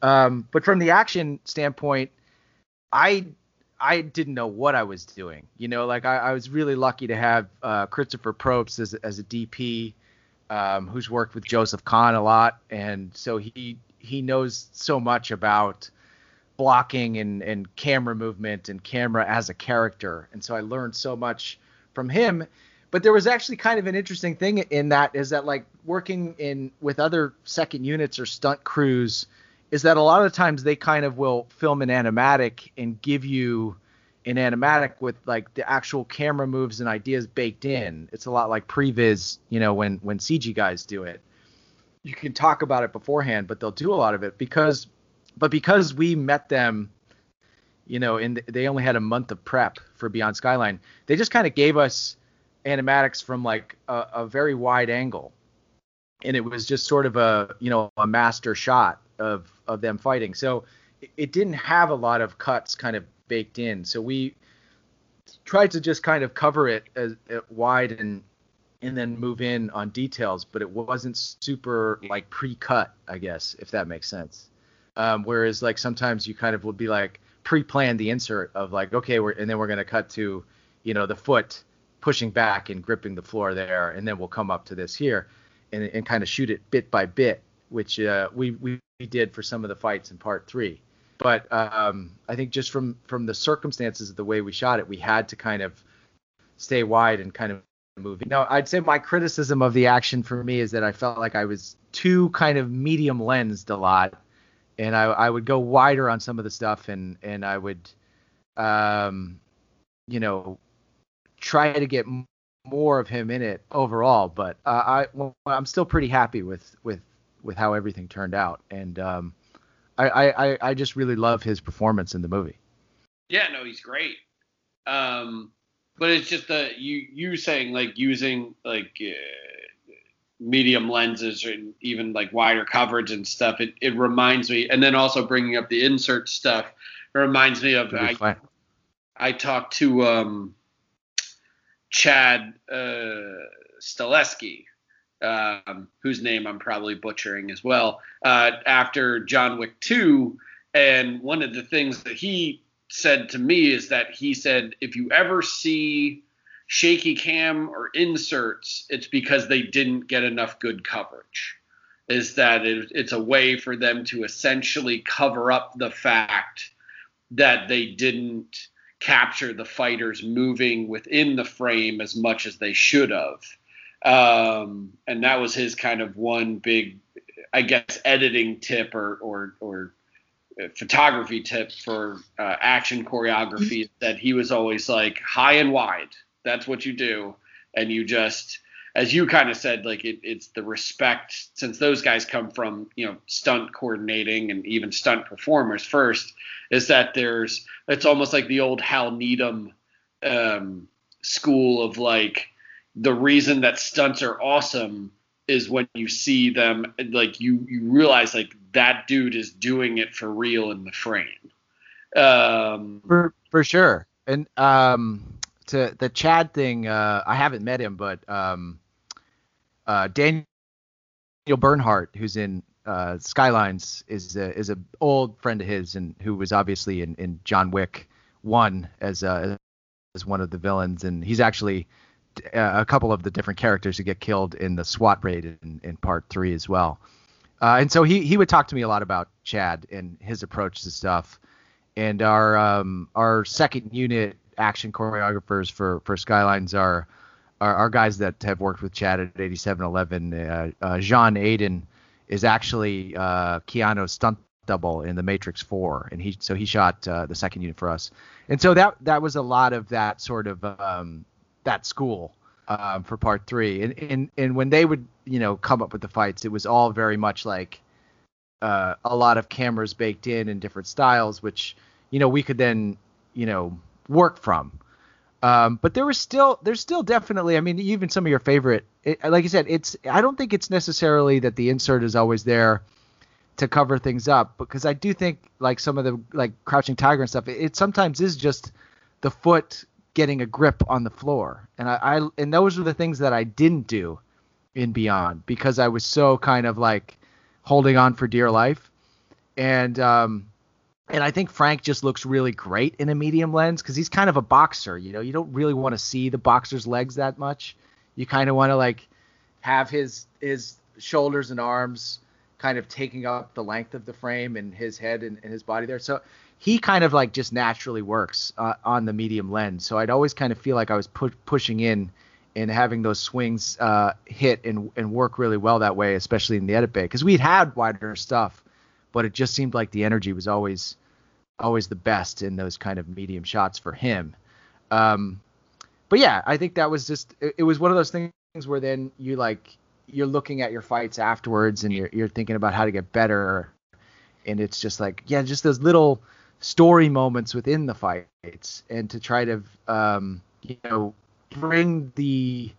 Um, but from the action standpoint, I I didn't know what I was doing. You know, like I, I was really lucky to have uh, Christopher Probst as, as a DP, um, who's worked with Joseph Kahn a lot, and so he he knows so much about blocking and and camera movement and camera as a character, and so I learned so much from him. But there was actually kind of an interesting thing in that is that like working in with other second units or stunt crews is that a lot of times they kind of will film an animatic and give you an animatic with like the actual camera moves and ideas baked in. It's a lot like previs, you know, when when CG guys do it. You can talk about it beforehand, but they'll do a lot of it because but because we met them you know, and they only had a month of prep for Beyond Skyline. They just kind of gave us animatics from like a, a, very wide angle, and it was just sort of a you know a master shot of of them fighting. So it, it didn't have a lot of cuts kind of baked in. So we tried to just kind of cover it as, as wide and and then move in on details, but it wasn't super like pre-cut, I guess, if that makes sense. Um, whereas like sometimes you kind of would be like pre-plan the insert of like okay, we're and then we're gonna cut to you know the foot pushing back and gripping the floor there, and then we'll come up to this here and, and kind of shoot it bit by bit, which uh, we we did for some of the fights in part three. but um, I think just from from the circumstances of the way we shot it, we had to kind of stay wide and kind of move. No, I'd say my criticism of the action for me is that I felt like I was too kind of medium lensed a lot, and I, I would go wider on some of the stuff, and and I would, um, you know, try to get more of him in it overall. But uh, I well, I'm still pretty happy with with with how everything turned out, and um, I, I, I just really love his performance in the movie. Yeah, no, he's great. Um, but it's just that you you saying like using like uh, medium lenses and even like wider coverage and stuff. It it reminds me, and then also bringing up the insert stuff. It reminds me of I, I talked to um, Chad uh, Stahelski um, whose name I'm probably butchering as well, uh, after John Wick 2. And one of the things that he said to me is that he said, if you ever see shaky cam or inserts, it's because they didn't get enough good coverage. Is that it, it's a way for them to essentially cover up the fact that they didn't capture the fighters moving within the frame as much as they should have um, and that was his kind of one big, I guess, editing tip or or or uh, photography tip for uh, action choreography that he was always like high and wide. That's what you do, and you just, as you kind of said, like it, it's the respect since those guys come from you know stunt coordinating and even stunt performers first. Is that there's it's almost like the old Hal Needham um, school of like the reason that stunts are awesome is when you see them like you you realize like that dude is doing it for real in the frame. Um for for sure. And um to the chad thing uh i haven't met him but um uh daniel bernhardt who's in uh skylines is a, is a old friend of his and who was obviously in in john wick one as uh as one of the villains. And he's actually a couple of the different characters who get killed in the SWAT raid in, in part three as well. Uh, and so he he would talk to me a lot about Chad and his approach to stuff. And our um, our second unit action choreographers for for Skylines are are, are guys that have worked with Chad at 8711. Uh, uh, Jean Aiden is actually uh, Keanu's stunt double in the Matrix 4, and he so he shot uh, the second unit for us. And so that that was a lot of that sort of um, that school um, for part three. And, and and when they would you know come up with the fights, it was all very much like uh, a lot of cameras baked in in different styles, which you know we could then you know work from. Um, but there was still there's still definitely I mean even some of your favorite it, like I said it's I don't think it's necessarily that the insert is always there to cover things up because I do think like some of the like crouching tiger and stuff it, it sometimes is just the foot getting a grip on the floor. And I, I and those are the things that I didn't do in Beyond because I was so kind of like holding on for dear life. And um and I think Frank just looks really great in a medium lens because he's kind of a boxer. You know, you don't really want to see the boxer's legs that much. You kind of want to like have his his shoulders and arms kind of taking up the length of the frame and his head and, and his body there. So he kind of like just naturally works uh, on the medium lens. So I'd always kind of feel like I was pu- pushing in and having those swings uh, hit and, and work really well that way, especially in the edit bay. Because we'd had wider stuff, but it just seemed like the energy was always always the best in those kind of medium shots for him. Um, but yeah, I think that was just it, it was one of those things where then you like you're looking at your fights afterwards and you're you're thinking about how to get better and it's just like yeah just those little story moments within the fights and to try to um, you know bring the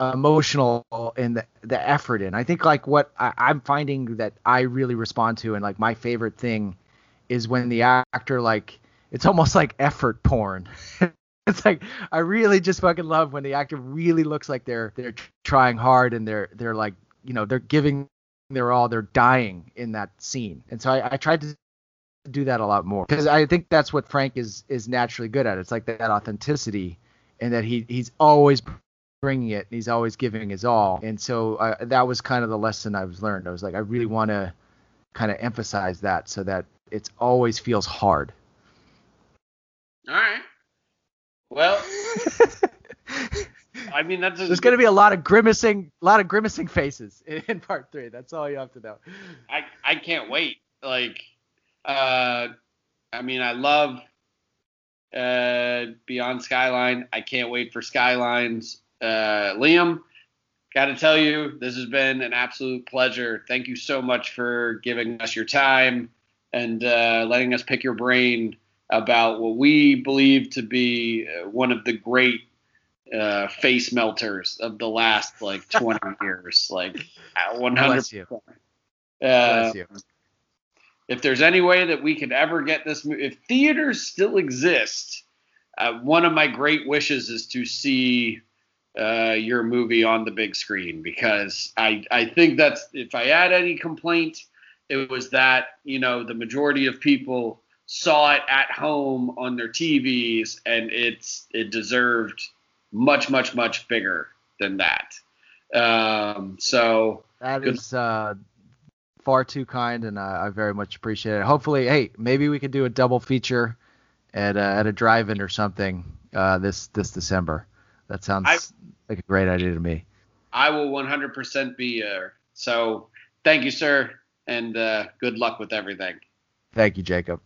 emotional and the, the effort in. I think like what I, I'm finding that I really respond to and like my favorite thing is when the actor like it's almost like effort porn. it's like I really just fucking love when the actor really looks like they're they're trying hard and they're they're like you know they're giving their all they're dying in that scene. And so I, I tried to do that a lot more because I think that's what Frank is is naturally good at. It's like that authenticity, and that he he's always bringing it. And he's always giving his all, and so uh, that was kind of the lesson I was learned. I was like, I really want to kind of emphasize that so that it's always feels hard. All right. Well, I mean that's There's going to be a lot of grimacing, a lot of grimacing faces in, in part three. That's all you have to know. I I can't wait. Like, uh, I mean, I love uh Beyond Skyline. I can't wait for Skylines. Uh, Liam, got to tell you, this has been an absolute pleasure. Thank you so much for giving us your time and uh, letting us pick your brain about what we believe to be uh, one of the great uh, face melters of the last like 20 years. Like, uh, 100. Bless you. Uh, Bless you. If there's any way that we could ever get this, mo- if theaters still exist, uh, one of my great wishes is to see uh, your movie on the big screen because I I think that's if I had any complaint, it was that you know the majority of people saw it at home on their TVs and it's it deserved much much much bigger than that. Um, so that is uh, far too kind, and I, I very much appreciate it. Hopefully, hey, maybe we could do a double feature at uh, at a drive-in or something uh, this this December. That sounds I- like a great idea to me. I will 100% be there. So thank you, sir, and uh, good luck with everything. Thank you, Jacob.